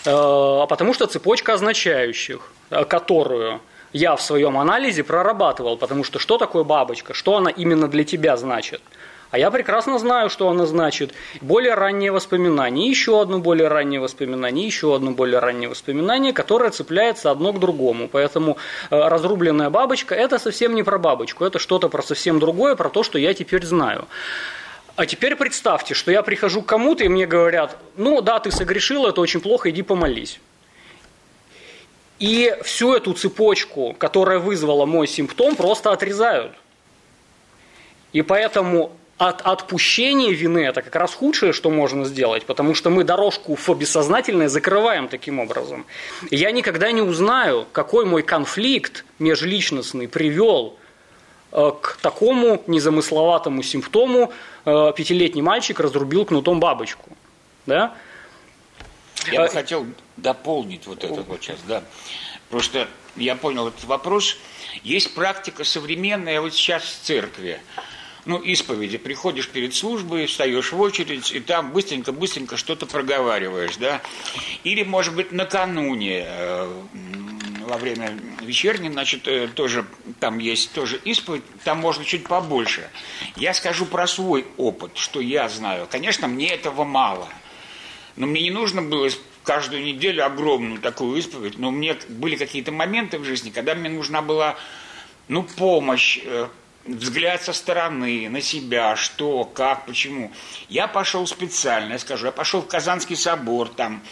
Speaker 3: А потому что цепочка означающих, которую я в своем анализе прорабатывал, потому что что такое бабочка, что она именно для тебя значит. А я прекрасно знаю, что она значит. Более раннее воспоминание, еще одно более раннее воспоминание, еще одно более раннее воспоминание, которое цепляется одно к другому. Поэтому э, разрубленная бабочка – это совсем не про бабочку, это что-то про совсем другое, про то, что я теперь знаю. А теперь представьте, что я прихожу к кому-то, и мне говорят, ну да, ты согрешил, это очень плохо, иди помолись. И всю эту цепочку, которая вызвала мой симптом, просто отрезают. И поэтому от отпущения вины это как раз худшее, что можно сделать, потому что мы дорожку в бессознательное закрываем таким образом. Я никогда не узнаю, какой мой конфликт межличностный привел э, к такому незамысловатому симптому э, пятилетний мальчик разрубил кнутом бабочку. Да?
Speaker 2: Я бы а, хотел дополнить вот это вот сейчас, да. Просто я понял этот вопрос. Есть практика современная вот сейчас в церкви. Ну, исповеди. Приходишь перед службой, встаешь в очередь, и там быстренько-быстренько что-то проговариваешь, да. Или, может быть, накануне, э, во время вечерней, значит, э, тоже там есть тоже исповедь, там можно чуть побольше. Я скажу про свой опыт, что я знаю. Конечно, мне этого мало – Но мне не нужно было каждую неделю огромную такую исповедь, но мне были какие-то моменты в жизни, когда мне нужна была ну, помощь, э, взгляд со стороны на себя, что, как, почему. Я пошел специально, я скажу, я пошел в Казанский собор, там,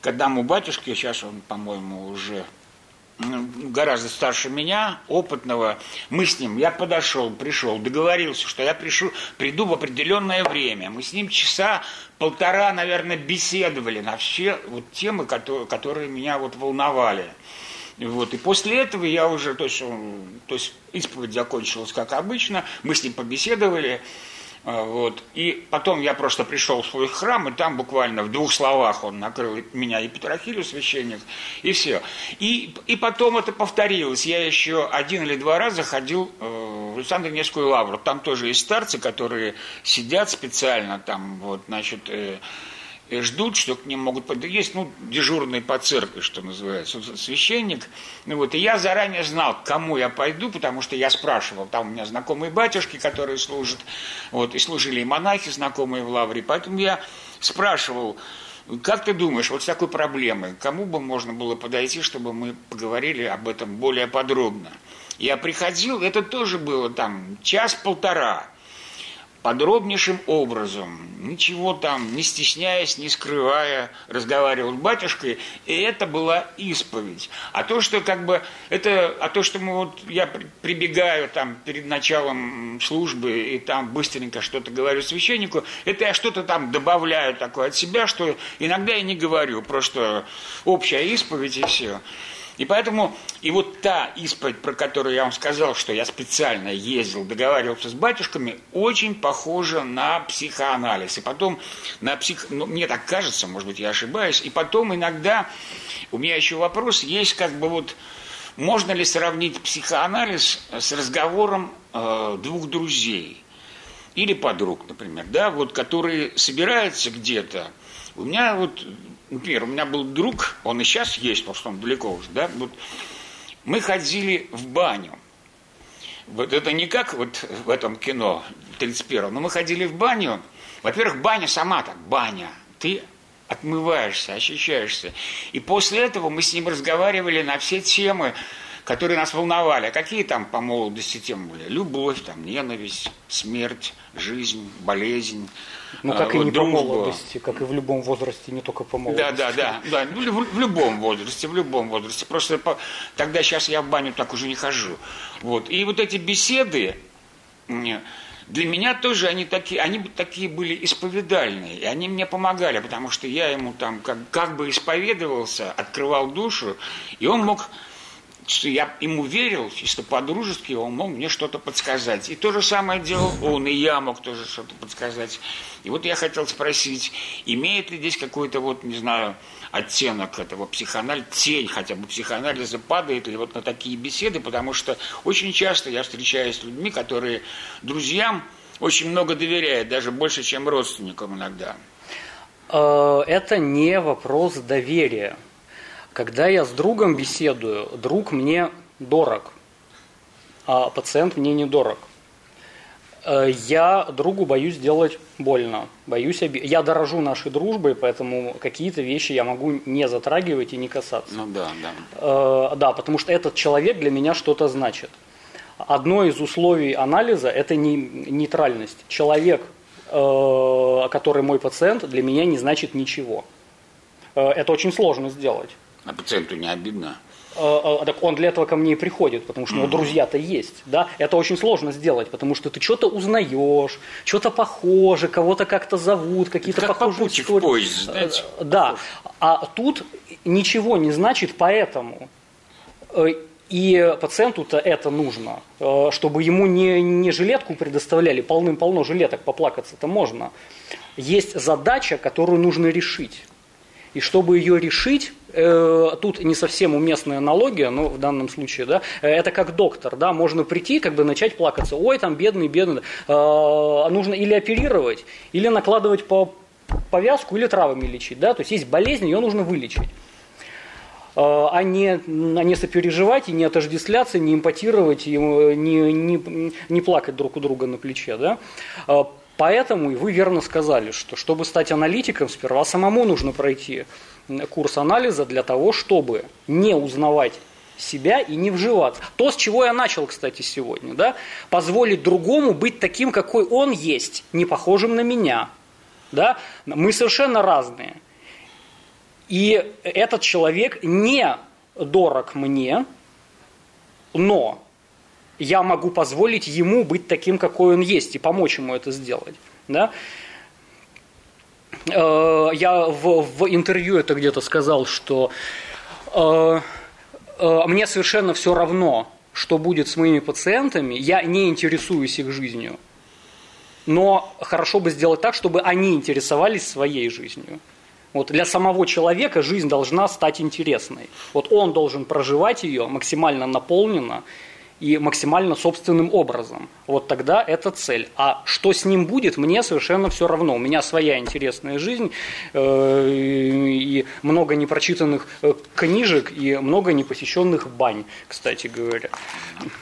Speaker 2: когда у батюшки, сейчас он, по-моему, уже гораздо старше меня, опытного, мы с ним, я подошел, пришел, договорился, что я пришу, приду в определенное время. Мы с ним часа полтора, наверное, беседовали на все вот темы, которые, которые меня вот волновали. Вот. И после этого я уже, то есть, то есть исповедь закончилась как обычно, мы с ним побеседовали, вот. И потом я просто пришел в свой храм, и там буквально в двух словах он накрыл меня и Петрохилю, священник, и все. И, и потом это повторилось. Я еще один или два раза ходил э, в Александр Невскую лавру. Там тоже есть старцы, которые сидят специально там, вот, значит, э, и ждут, что к ним могут. Есть, ну, дежурный по церкви, что называется, священник. Ну, вот, и я заранее знал, к кому я пойду, потому что я спрашивал. Там у меня знакомые батюшки, которые служат, вот, и служили и монахи, знакомые в лавре. Поэтому я спрашивал, как ты думаешь, вот с такой проблемой, кому бы можно было подойти, чтобы мы поговорили об этом более подробно? Я приходил, это тоже было там час-полтора подробнейшим образом, ничего там, не стесняясь, не скрывая, разговаривал с батюшкой, и это была исповедь. А то, что как бы, это, а то, что мы вот, я прибегаю там перед началом службы и там быстренько что-то говорю священнику, это я что-то там добавляю такое от себя, что иногда я не говорю, просто общая исповедь и все. И поэтому, и вот та исповедь, про которую я вам сказал, что я специально ездил, договаривался с батюшками, очень похожа на психоанализ. И потом на псих... Ну, мне так кажется, может быть, я ошибаюсь. И потом иногда, у меня еще вопрос, есть как бы вот, можно ли сравнить психоанализ с разговором э, двух друзей? Или подруг, например, да, вот, которые собираются где-то. У меня вот например, у меня был друг, он и сейчас есть, потому что он далеко уже, да, вот, мы ходили в баню. Вот это не как вот в этом кино 31 но мы ходили в баню. Во-первых, баня сама так, баня. Ты отмываешься, очищаешься. И после этого мы с ним разговаривали на все темы, которые нас волновали. А какие там по молодости темы были? Любовь, там, ненависть, смерть, жизнь, болезнь,
Speaker 3: ну, как и не дружба. по молодости, как и в любом возрасте, не только по молодости.
Speaker 2: Да, да, да, да. Ну, в, в любом возрасте, в любом возрасте. Просто по... тогда сейчас я в баню так уже не хожу. Вот. И вот эти беседы, для меня тоже они такие, они такие были исповедальные, и они мне помогали, потому что я ему там как, как бы исповедовался, открывал душу, и он мог что я ему верил, чисто по-дружески, он мог мне что-то подсказать. И то же самое делал он, и я мог тоже что-то подсказать. И вот я хотел спросить, имеет ли здесь какой-то, вот, не знаю, оттенок этого психоанализа, тень хотя бы психоанализа падает ли вот на такие беседы, потому что очень часто я встречаюсь с людьми, которые друзьям очень много доверяют, даже больше, чем родственникам иногда.
Speaker 3: Э, это не вопрос доверия. Когда я с другом беседую, друг мне дорог, а пациент мне не дорог. Э, я другу боюсь делать больно, боюсь оби... Я дорожу нашей дружбой, поэтому какие-то вещи я могу не затрагивать и не касаться.
Speaker 2: Ну да, да.
Speaker 3: Э, да, потому что этот человек для меня что-то значит. Одно из условий анализа – это не, нейтральность. Человек, э, который мой пациент, для меня не значит ничего. Э, это очень сложно сделать.
Speaker 2: А пациенту не обидно?
Speaker 3: Э, э, так он для этого ко мне и приходит, потому что у него друзья-то есть. Да? Это очень сложно сделать, потому что ты что-то узнаешь, что-то похоже, кого-то как-то зовут, какие-то
Speaker 2: как
Speaker 3: похожие
Speaker 2: истории. В поезд, знаете,
Speaker 3: да. А тут ничего не значит поэтому. И пациенту-то это нужно, чтобы ему не, не жилетку предоставляли, полным-полно жилеток поплакаться-то можно. Есть задача, которую нужно решить. И чтобы ее решить, э, тут не совсем уместная аналогия, но в данном случае, да, э, это как доктор, да, можно прийти, как бы начать плакаться, ой, там бедный, бедный, э, нужно или оперировать, или накладывать по повязку, или травами лечить, да, то есть есть болезнь, ее нужно вылечить а не, а не сопереживать и не отождествляться, не импотировать, и не, не, не плакать друг у друга на плече. Да? Поэтому и вы верно сказали, что чтобы стать аналитиком, сперва самому нужно пройти курс анализа для того, чтобы не узнавать себя и не вживаться. То, с чего я начал, кстати, сегодня, да? позволить другому быть таким, какой он есть, не похожим на меня. Да? Мы совершенно разные. И этот человек не дорог мне, но я могу позволить ему быть таким, какой он есть, и помочь ему это сделать. Да? Э, я в, в интервью это где-то сказал, что э, э, мне совершенно все равно, что будет с моими пациентами, я не интересуюсь их жизнью. Но хорошо бы сделать так, чтобы они интересовались своей жизнью. Вот для самого человека жизнь должна стать интересной. Вот он должен проживать ее максимально наполненно и максимально собственным образом. Вот тогда это цель. А что с ним будет, мне совершенно все равно. У меня своя интересная жизнь э, и много непрочитанных э, книжек и много непосещенных бань, кстати говоря.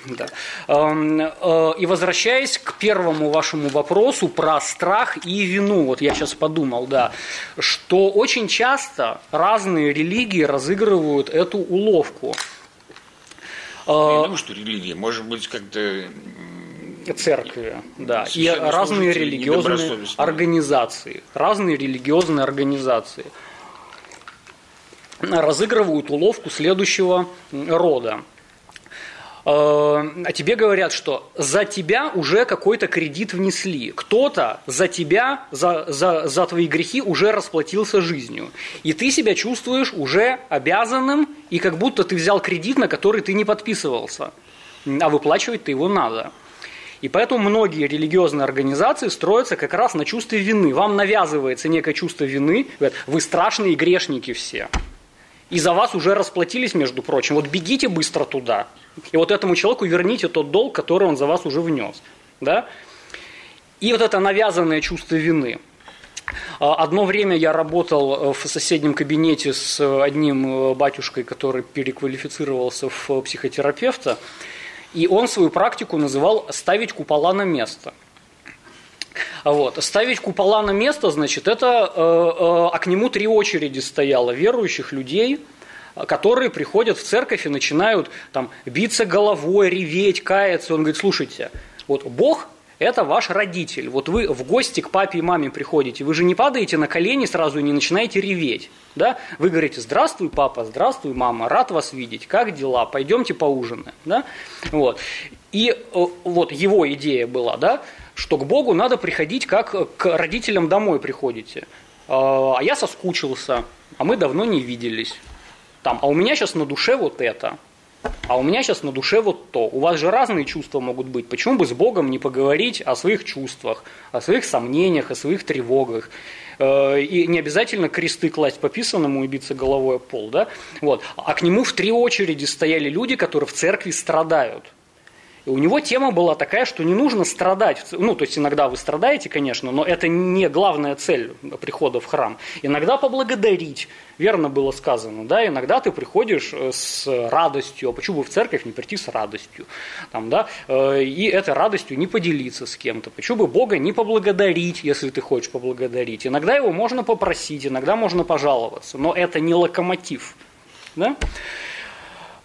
Speaker 3: Да. Э, э, и возвращаясь к первому вашему вопросу про страх и вину, вот я сейчас подумал, да, что очень часто разные религии разыгрывают эту уловку.
Speaker 2: Не думаю, что религия, может быть, как-то
Speaker 3: церкви, да, и разные религиозные организации, разные религиозные организации разыгрывают уловку следующего рода. Э, а тебе говорят, что за тебя уже какой-то кредит внесли. Кто-то за тебя, за, за, за твои грехи уже расплатился жизнью. И ты себя чувствуешь уже обязанным, и как будто ты взял кредит, на который ты не подписывался. А выплачивать ты его надо. И поэтому многие религиозные организации строятся как раз на чувстве вины. Вам навязывается некое чувство вины, говорят, вы страшные грешники все. И за вас уже расплатились, между прочим. Вот бегите быстро туда. И вот этому человеку верните тот долг, который он за вас уже внес. Да? И вот это навязанное чувство вины. А, одно время я работал в соседнем кабинете с одним э, батюшкой, который переквалифицировался в психотерапевта, и он свою практику называл «ставить купола на место». Вот. Ставить купола на место, значит, это, э, э, а к нему три очереди стояло верующих людей, которые приходят в церковь и начинают там биться головой, реветь, каяться. Он говорит, слушайте, вот Бог это ваш родитель. Вот вы в гости к папе и маме приходите, вы же не падаете на колени сразу и не начинаете реветь. Да? Вы говорите, здравствуй, папа, здравствуй, мама, рад вас видеть, как дела, пойдемте поужинаем. Да? Вот. И э, вот его идея была, да, что к Богу надо приходить, как к родителям домой приходите. А, а я соскучился, а мы давно не виделись. Там, а у меня сейчас на душе вот это, а у меня сейчас на душе вот то. У вас же разные чувства могут быть. Почему бы с Богом не поговорить о своих чувствах, о своих сомнениях, о своих тревогах? Э, и не обязательно кресты класть по писанному и биться головой о пол, да? Вот. А к нему в три очереди стояли люди, которые в церкви страдают – у него тема была такая, что не нужно страдать. Ну, то есть иногда вы страдаете, конечно, но это не главная цель прихода в храм. Иногда поблагодарить, верно было сказано, да, иногда ты приходишь э, с радостью, а почему бы в церковь не прийти с радостью, там, да, э, и этой радостью не поделиться с кем-то, почему бы Бога не поблагодарить, если ты хочешь поблагодарить. Иногда его можно попросить, иногда можно пожаловаться, но это не локомотив, да.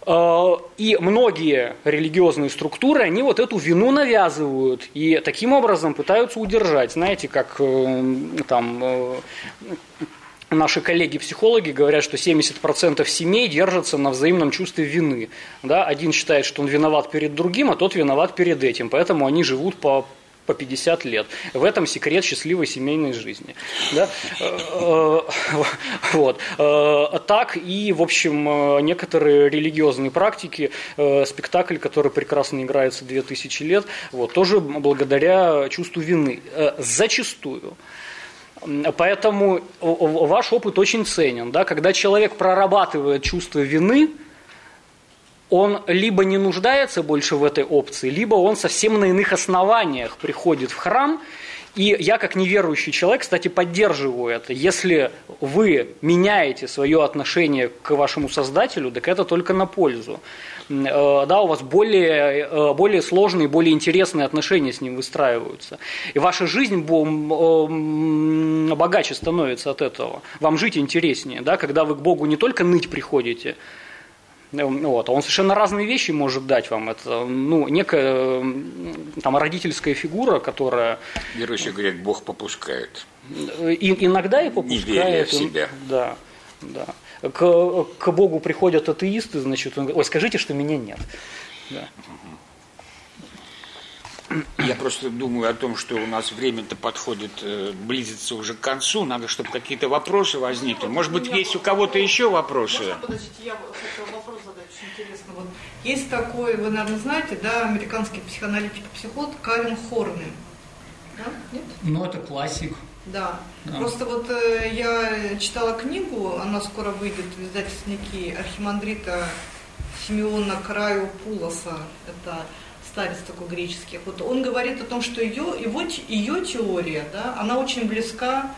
Speaker 3: Э, и многие религиозные структуры, они вот эту вину навязывают и таким образом пытаются удержать. Знаете, как э, там э, наши коллеги-психологи говорят, что 70% семей держатся на взаимном чувстве вины. Да? Один считает, что он виноват перед другим, а тот виноват перед этим. Поэтому они живут по по 50 лет. В этом секрет счастливой семейной жизни. Да? Э, э, вот. Э, так и, в общем, некоторые религиозные практики, спектакль, который прекрасно играется 2000 лет, вот, тоже благодаря чувству вины. Зачастую. Поэтому ваш опыт очень ценен. Да? Когда человек прорабатывает чувство вины, он либо не нуждается больше в этой опции, либо он совсем на иных основаниях приходит в храм И я, как неверующий человек, кстати, поддерживаю это. Если вы меняете свое отношение к вашему Создателю, так это только на пользу. Э, да, у вас более, э, более сложные, более интересные отношения с ним выстраиваются. И ваша жизнь богаче становится от этого. Вам жить интереснее, да, когда вы к Богу не только ныть приходите, вот. А он совершенно разные вещи может дать вам. Это ну, некая там, родительская фигура, которая...
Speaker 2: Верующие говорят, Бог попускает.
Speaker 3: И, иногда и попускает. Не веря
Speaker 2: в себя.
Speaker 3: Да, да. К, к Богу приходят атеисты, значит, он говорит, ой, скажите, что меня нет. Да.
Speaker 2: Я просто думаю о том, что у нас время-то подходит, э, близится уже к концу. Надо, чтобы какие-то вопросы возникли. Может быть, есть у кого-то еще вопросы?
Speaker 7: Подождите, я хотела вопрос задать, очень интересно. Вот есть такой, вы, наверное, знаете, да, американский психоаналитик-психолог Карен Хорны.
Speaker 3: Да? Нет? Ну, это классик.
Speaker 7: Да. да. Просто вот э, я читала книгу, она скоро выйдет в издательстве Архимандрита Симеона Краю Пулоса. Это старец такой греческий, вот он говорит о том, что ее, его, ее теория, да, она очень близка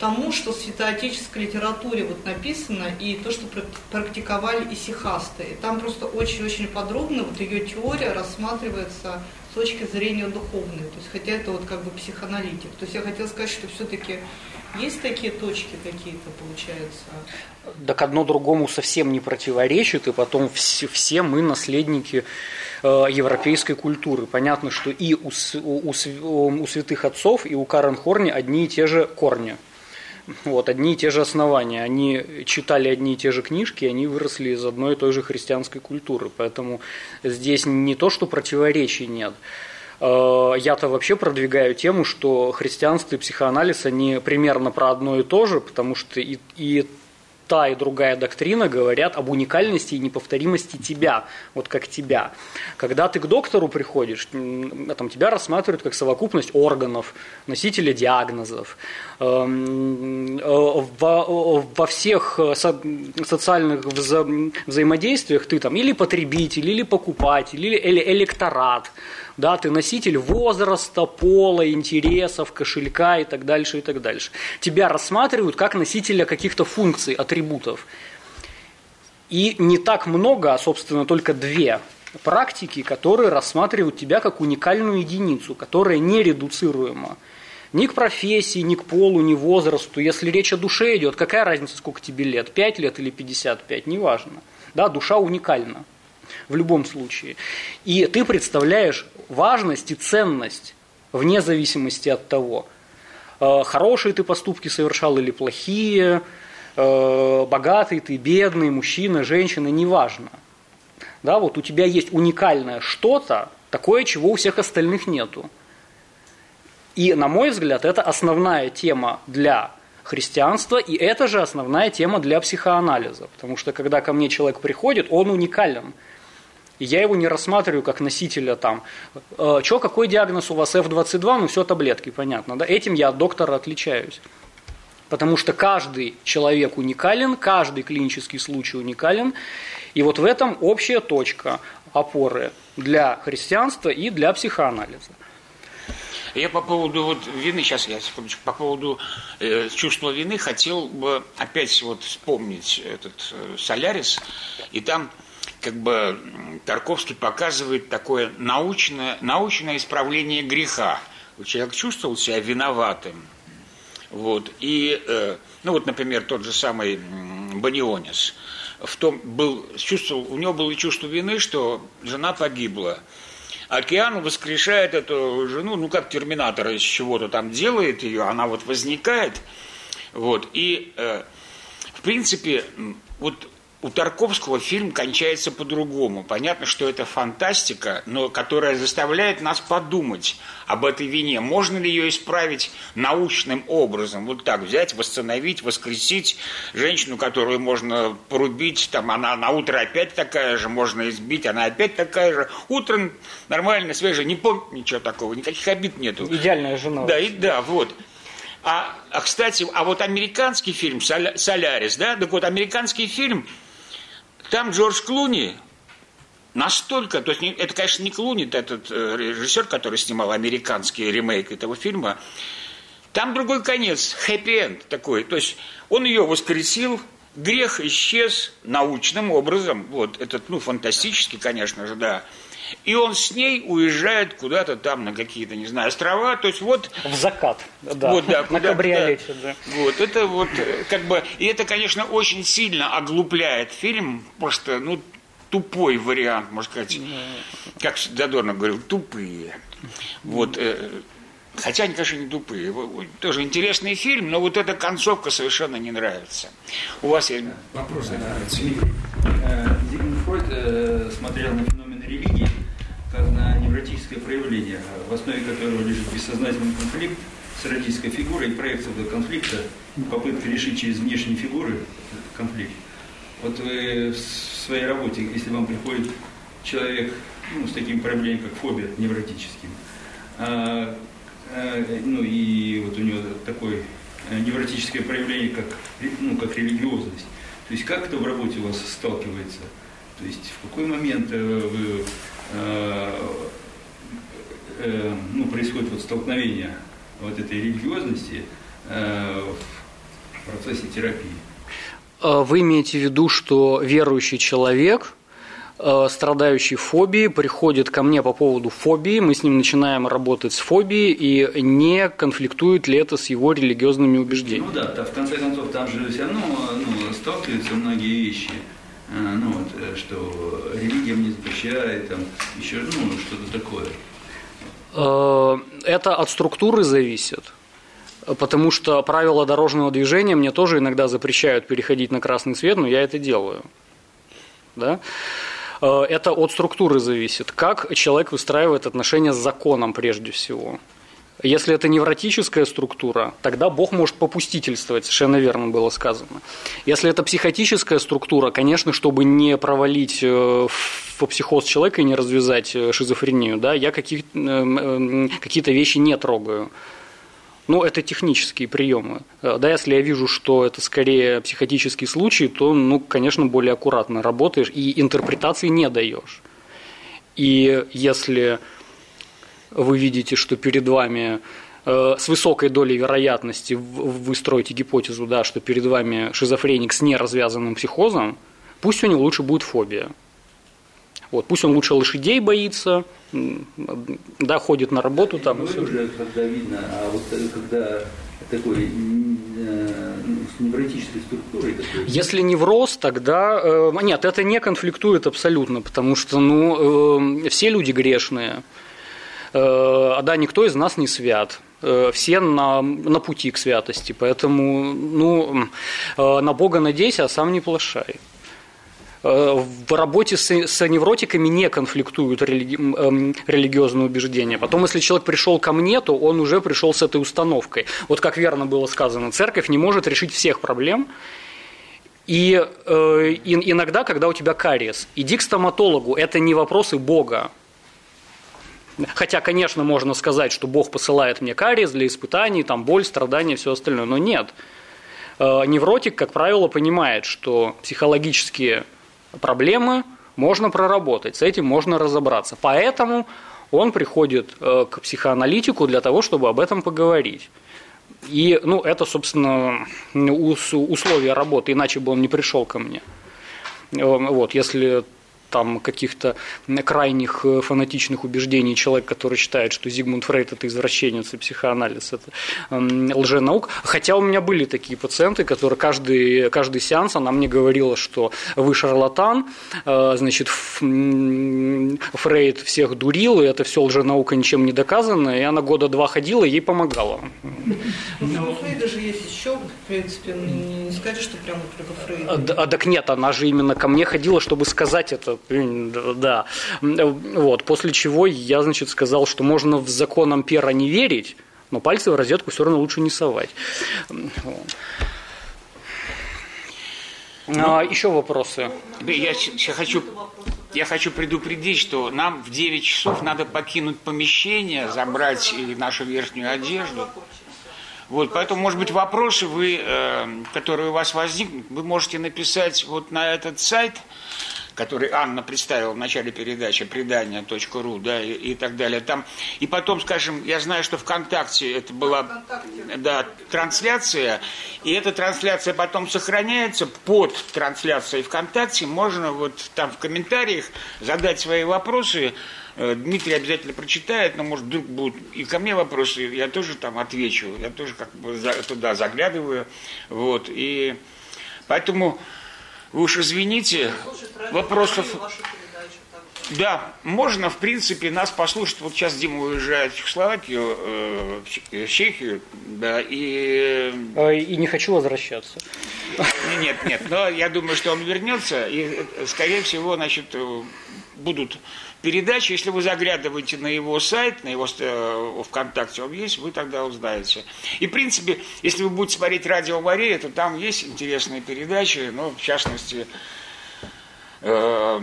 Speaker 7: тому, что в святоотеческой литературе вот написано, и то, что практиковали исихасты. И там просто очень-очень подробно вот ее теория рассматривается с точки зрения духовной. То есть, хотя это вот как бы психоаналитик. То есть я хотела сказать, что все-таки есть такие точки какие-то, получается?
Speaker 3: Так одно другому совсем не противоречит, и потом все, все мы наследники европейской культуры. Понятно, что и у, у, у святых отцов, и у Карен Хорни одни и те же корни. Вот, одни и те же основания. Они читали одни и те же книжки, они выросли из одной и той же христианской культуры. Поэтому здесь не то, что противоречий нет. Э, я-то вообще продвигаю тему, что христианство и психоанализ, они примерно про одно и то же, потому что и, и та и другая доктрина говорят об уникальности и неповторимости тебя, вот как тебя. Когда ты к доктору приходишь, там, тебя рассматривают как совокупность органов, носителя диагнозов. Эм, э, во, во всех социальных вза взаимодействиях ты там или потребитель, или покупатель, или электорат да, ты носитель возраста, пола, интересов, кошелька и так дальше, и так дальше. Тебя рассматривают как носителя каких-то функций, атрибутов. И не так много, а, собственно, только две практики, которые рассматривают тебя как уникальную единицу, которая не редуцируема ни к профессии, ни к полу, ни возрасту. Если речь о душе идет, какая разница, сколько тебе лет, 5 лет или 55, неважно. Да, душа уникальна в любом случае. И ты представляешь важность и ценность вне зависимости от того, э, хорошие ты поступки совершал или плохие, э, богатый ты, бедный, мужчина, женщина, неважно. Да, вот у тебя есть уникальное что-то, такое, чего у всех остальных нету. И, на мой взгляд, это основная тема для христианства, и это же основная тема для психоанализа. Потому что, когда ко мне человек приходит, он уникален – и я его не рассматриваю как носителя там. Э, Че, какой диагноз у вас F22? Ну, все таблетки, понятно. Да? Этим я от доктора отличаюсь. Потому что каждый человек уникален, каждый клинический случай уникален. И вот в этом общая точка опоры для христианства и для психоанализа.
Speaker 2: Я по поводу вот вины, сейчас я по поводу э, чувства вины хотел бы опять вот вспомнить этот э, Солярис, и там как бы Тарковский показывает такое научное, научное исправление греха. Человек чувствовал себя виноватым. Вот. И, э, ну вот, например, тот же самый Банионис. В том был, чувствовал, у него было чувство вины, что жена погибла. Океан воскрешает эту жену, ну как терминатор из чего-то там делает ее, она вот возникает. Вот. И, э, в принципе, вот у Тарковского фильм кончается по-другому. Понятно, что это фантастика, но которая заставляет нас подумать об этой вине. Можно ли ее исправить научным образом? Вот так взять, восстановить, воскресить женщину, которую можно порубить, там она на утро опять такая же, можно избить, она опять такая же. Утром нормально, свежая, не помню ничего такого, никаких обид нету.
Speaker 3: Идеальная жена.
Speaker 2: Да, и да, вот. А, а, кстати, а вот американский фильм «Солярис», да, так вот, американский фильм – там Джордж Клуни настолько, то есть это, конечно, не Клунит, этот э, режиссер, который снимал американский ремейк этого фильма, там другой конец, хэппи-энд такой. То есть он ее воскресил, грех исчез научным образом. Вот этот, ну, фантастический, конечно же, да. И он с ней уезжает куда-то там на какие-то, не знаю, острова. То есть вот...
Speaker 3: В закат, да.
Speaker 2: Вот, да,
Speaker 3: на кабриолете, да.
Speaker 2: Вот, это вот, как бы... И это, конечно, очень сильно оглупляет фильм. Просто, ну, тупой вариант, можно сказать. Как Задорно говорил, тупые. Вот, э, Хотя они, конечно, не тупые. Тоже интересный фильм, но вот эта концовка совершенно не нравится. У вас есть вопрос?
Speaker 8: Э, Зигмунд Фройд э, смотрел на феномен религии как на невротическое проявление, в основе которого лежит бессознательный конфликт с родительской фигурой и проекция этого конфликта, попытка решить через внешние фигуры конфликт. Вот вы в своей работе, если вам приходит человек ну, с таким проблемой, как фобия невротическим, а Э, ну и вот у него такое э, невротическое проявление, как, ну, как религиозность. То есть как это в работе у вас сталкивается? То есть в какой момент э, вы, э, э, ну, происходит вот столкновение вот этой религиозности э, в процессе терапии?
Speaker 3: Вы имеете в виду, что верующий человек Э, страдающий фобией приходит ко мне по поводу фобии, мы с ним начинаем работать с фобией, и не конфликтует ли это с его религиозными убеждениями?
Speaker 8: Ну да, да в конце концов, там же все равно ну, сталкиваются многие вещи. Э, ну вот, э, что религия мне запрещает, там еще, ну, что-то такое.
Speaker 3: Это от структуры зависит. Потому что правила дорожного движения мне тоже иногда запрещают переходить на красный свет, но я это делаю. Да? Э, это от структуры зависит. Как человек выстраивает отношения с законом прежде всего. Если это невротическая структура, тогда Бог может попустительствовать, совершенно верно было сказано. Если это психотическая структура, конечно, чтобы не провалить э, в психоз человека и не развязать э, шизофрению, да, я какие-то вещи не трогаю. Ну, это технические приемы. Э, да, если я вижу, что это скорее психотический случай, то, ну, конечно, более аккуратно работаешь и интерпретации не даешь. И если вы видите, что перед вами э, с высокой долей вероятности вы строите гипотезу, да, что перед вами шизофреник с неразвязанным психозом, пусть у него лучше будет фобия. Вот, пусть он лучше лошадей боится, да, ходит на работу там.
Speaker 8: Ну, уже когда видно, а вот э, когда такой э, ну, с невротической структурой. Такой...
Speaker 3: Если невроз, тогда э, нет, это не конфликтует абсолютно, потому что ну, э, все люди грешные. Э, а да, никто из нас не свят э, все на, на пути к святости, поэтому ну, на Бога надейся, а сам не плашай. Э, в работе с, с невротиками не конфликтуют религи, эм, религиозные убеждения. Потом, если человек пришел ко мне, то он уже пришел с этой установкой. Вот как верно было сказано, церковь не может решить всех проблем, и, э, иногда, когда у тебя кариес, иди к стоматологу, это не вопросы Бога. Хотя, конечно, можно сказать, что Бог посылает мне кариес для испытаний, там боль, страдания, все остальное, но нет. Э, невротик, как правило, понимает, что психологические проблемы можно проработать, с этим можно разобраться. Поэтому он приходит э, к психоаналитику для того, чтобы об этом поговорить. И ну, это, собственно, условия работы, иначе бы он не пришел ко мне. Э, вот, если там каких-то крайних э, фанатичных убеждений человек, который считает, что Зигмунд Фрейд это извращенец и психоанализ это лженаук. Хотя у меня были такие пациенты, которые каждый, каждый сеанс она мне говорила, что вы шарлатан, э, значит, Фрейд всех дурил, и это все лженаука ничем не доказано, и она года два ходила, и ей помогала.
Speaker 7: Ну, у Фрейда же есть еще, в принципе, не сказать, что прямо только Фрейд.
Speaker 3: А, а, так нет, она же именно ко мне ходила, чтобы сказать это да. Вот. После чего я, значит, сказал, что можно в закон ампера не верить, но пальцы в розетку все равно лучше не совать. Ну, а, еще вопросы?
Speaker 2: Я, я хочу я хочу предупредить, что нам в 9 часов надо покинуть помещение, забрать нашу верхнюю одежду. Вот, поэтому, может быть, вопросы, вы, э, которые у вас возникнут, вы можете написать вот на этот сайт который Анна представила в начале передачи, предание.ру, да, и, и так далее. Там, и потом, скажем, я знаю, что ВКонтакте это была да, трансляция, и эта трансляция потом сохраняется под трансляцией ВКонтакте. Можно вот там в комментариях задать свои вопросы. Э, Дмитрий обязательно прочитает, но, может, вдруг будут и ко мне вопросы, я тоже там отвечу, я тоже как бы туда заглядываю. Вот, и поэтому вы уж извините, вопросов... Да, можно, в принципе, нас послушать. Вот сейчас Дима уезжает в Чехословакию, э, в Чехию, да, и...
Speaker 3: И не хочу возвращаться.
Speaker 2: Нет, нет, но я думаю, что он вернется, и, скорее всего, значит, будут передачи. Если вы заглядываете на его сайт, на его э, ВКонтакте он есть, вы тогда узнаете. И, в принципе, если вы будете смотреть радио Мария, то там есть интересные передачи, ну, в частности, э,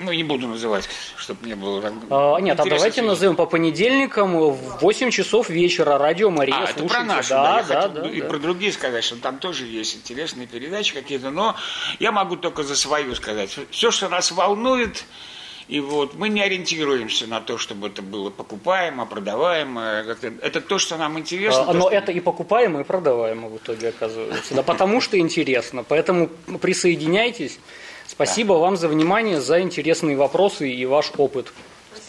Speaker 2: ну, не буду называть, чтобы не было...
Speaker 3: А, нет, а давайте назовем по понедельникам в 8 часов вечера радио Мария.
Speaker 2: А, это про наши, да, да, да, да, И да. про другие сказать, что там тоже есть интересные передачи какие-то, но я могу только за свою сказать. Все, что нас волнует, и вот мы не ориентируемся на то, чтобы это было покупаемо, продаваемо. Это то, что нам интересно.
Speaker 3: А, но
Speaker 2: что...
Speaker 3: это и покупаемо, и продаваемо в итоге оказывается. Да потому что интересно. Поэтому присоединяйтесь. Спасибо вам за внимание, за интересные вопросы и ваш опыт.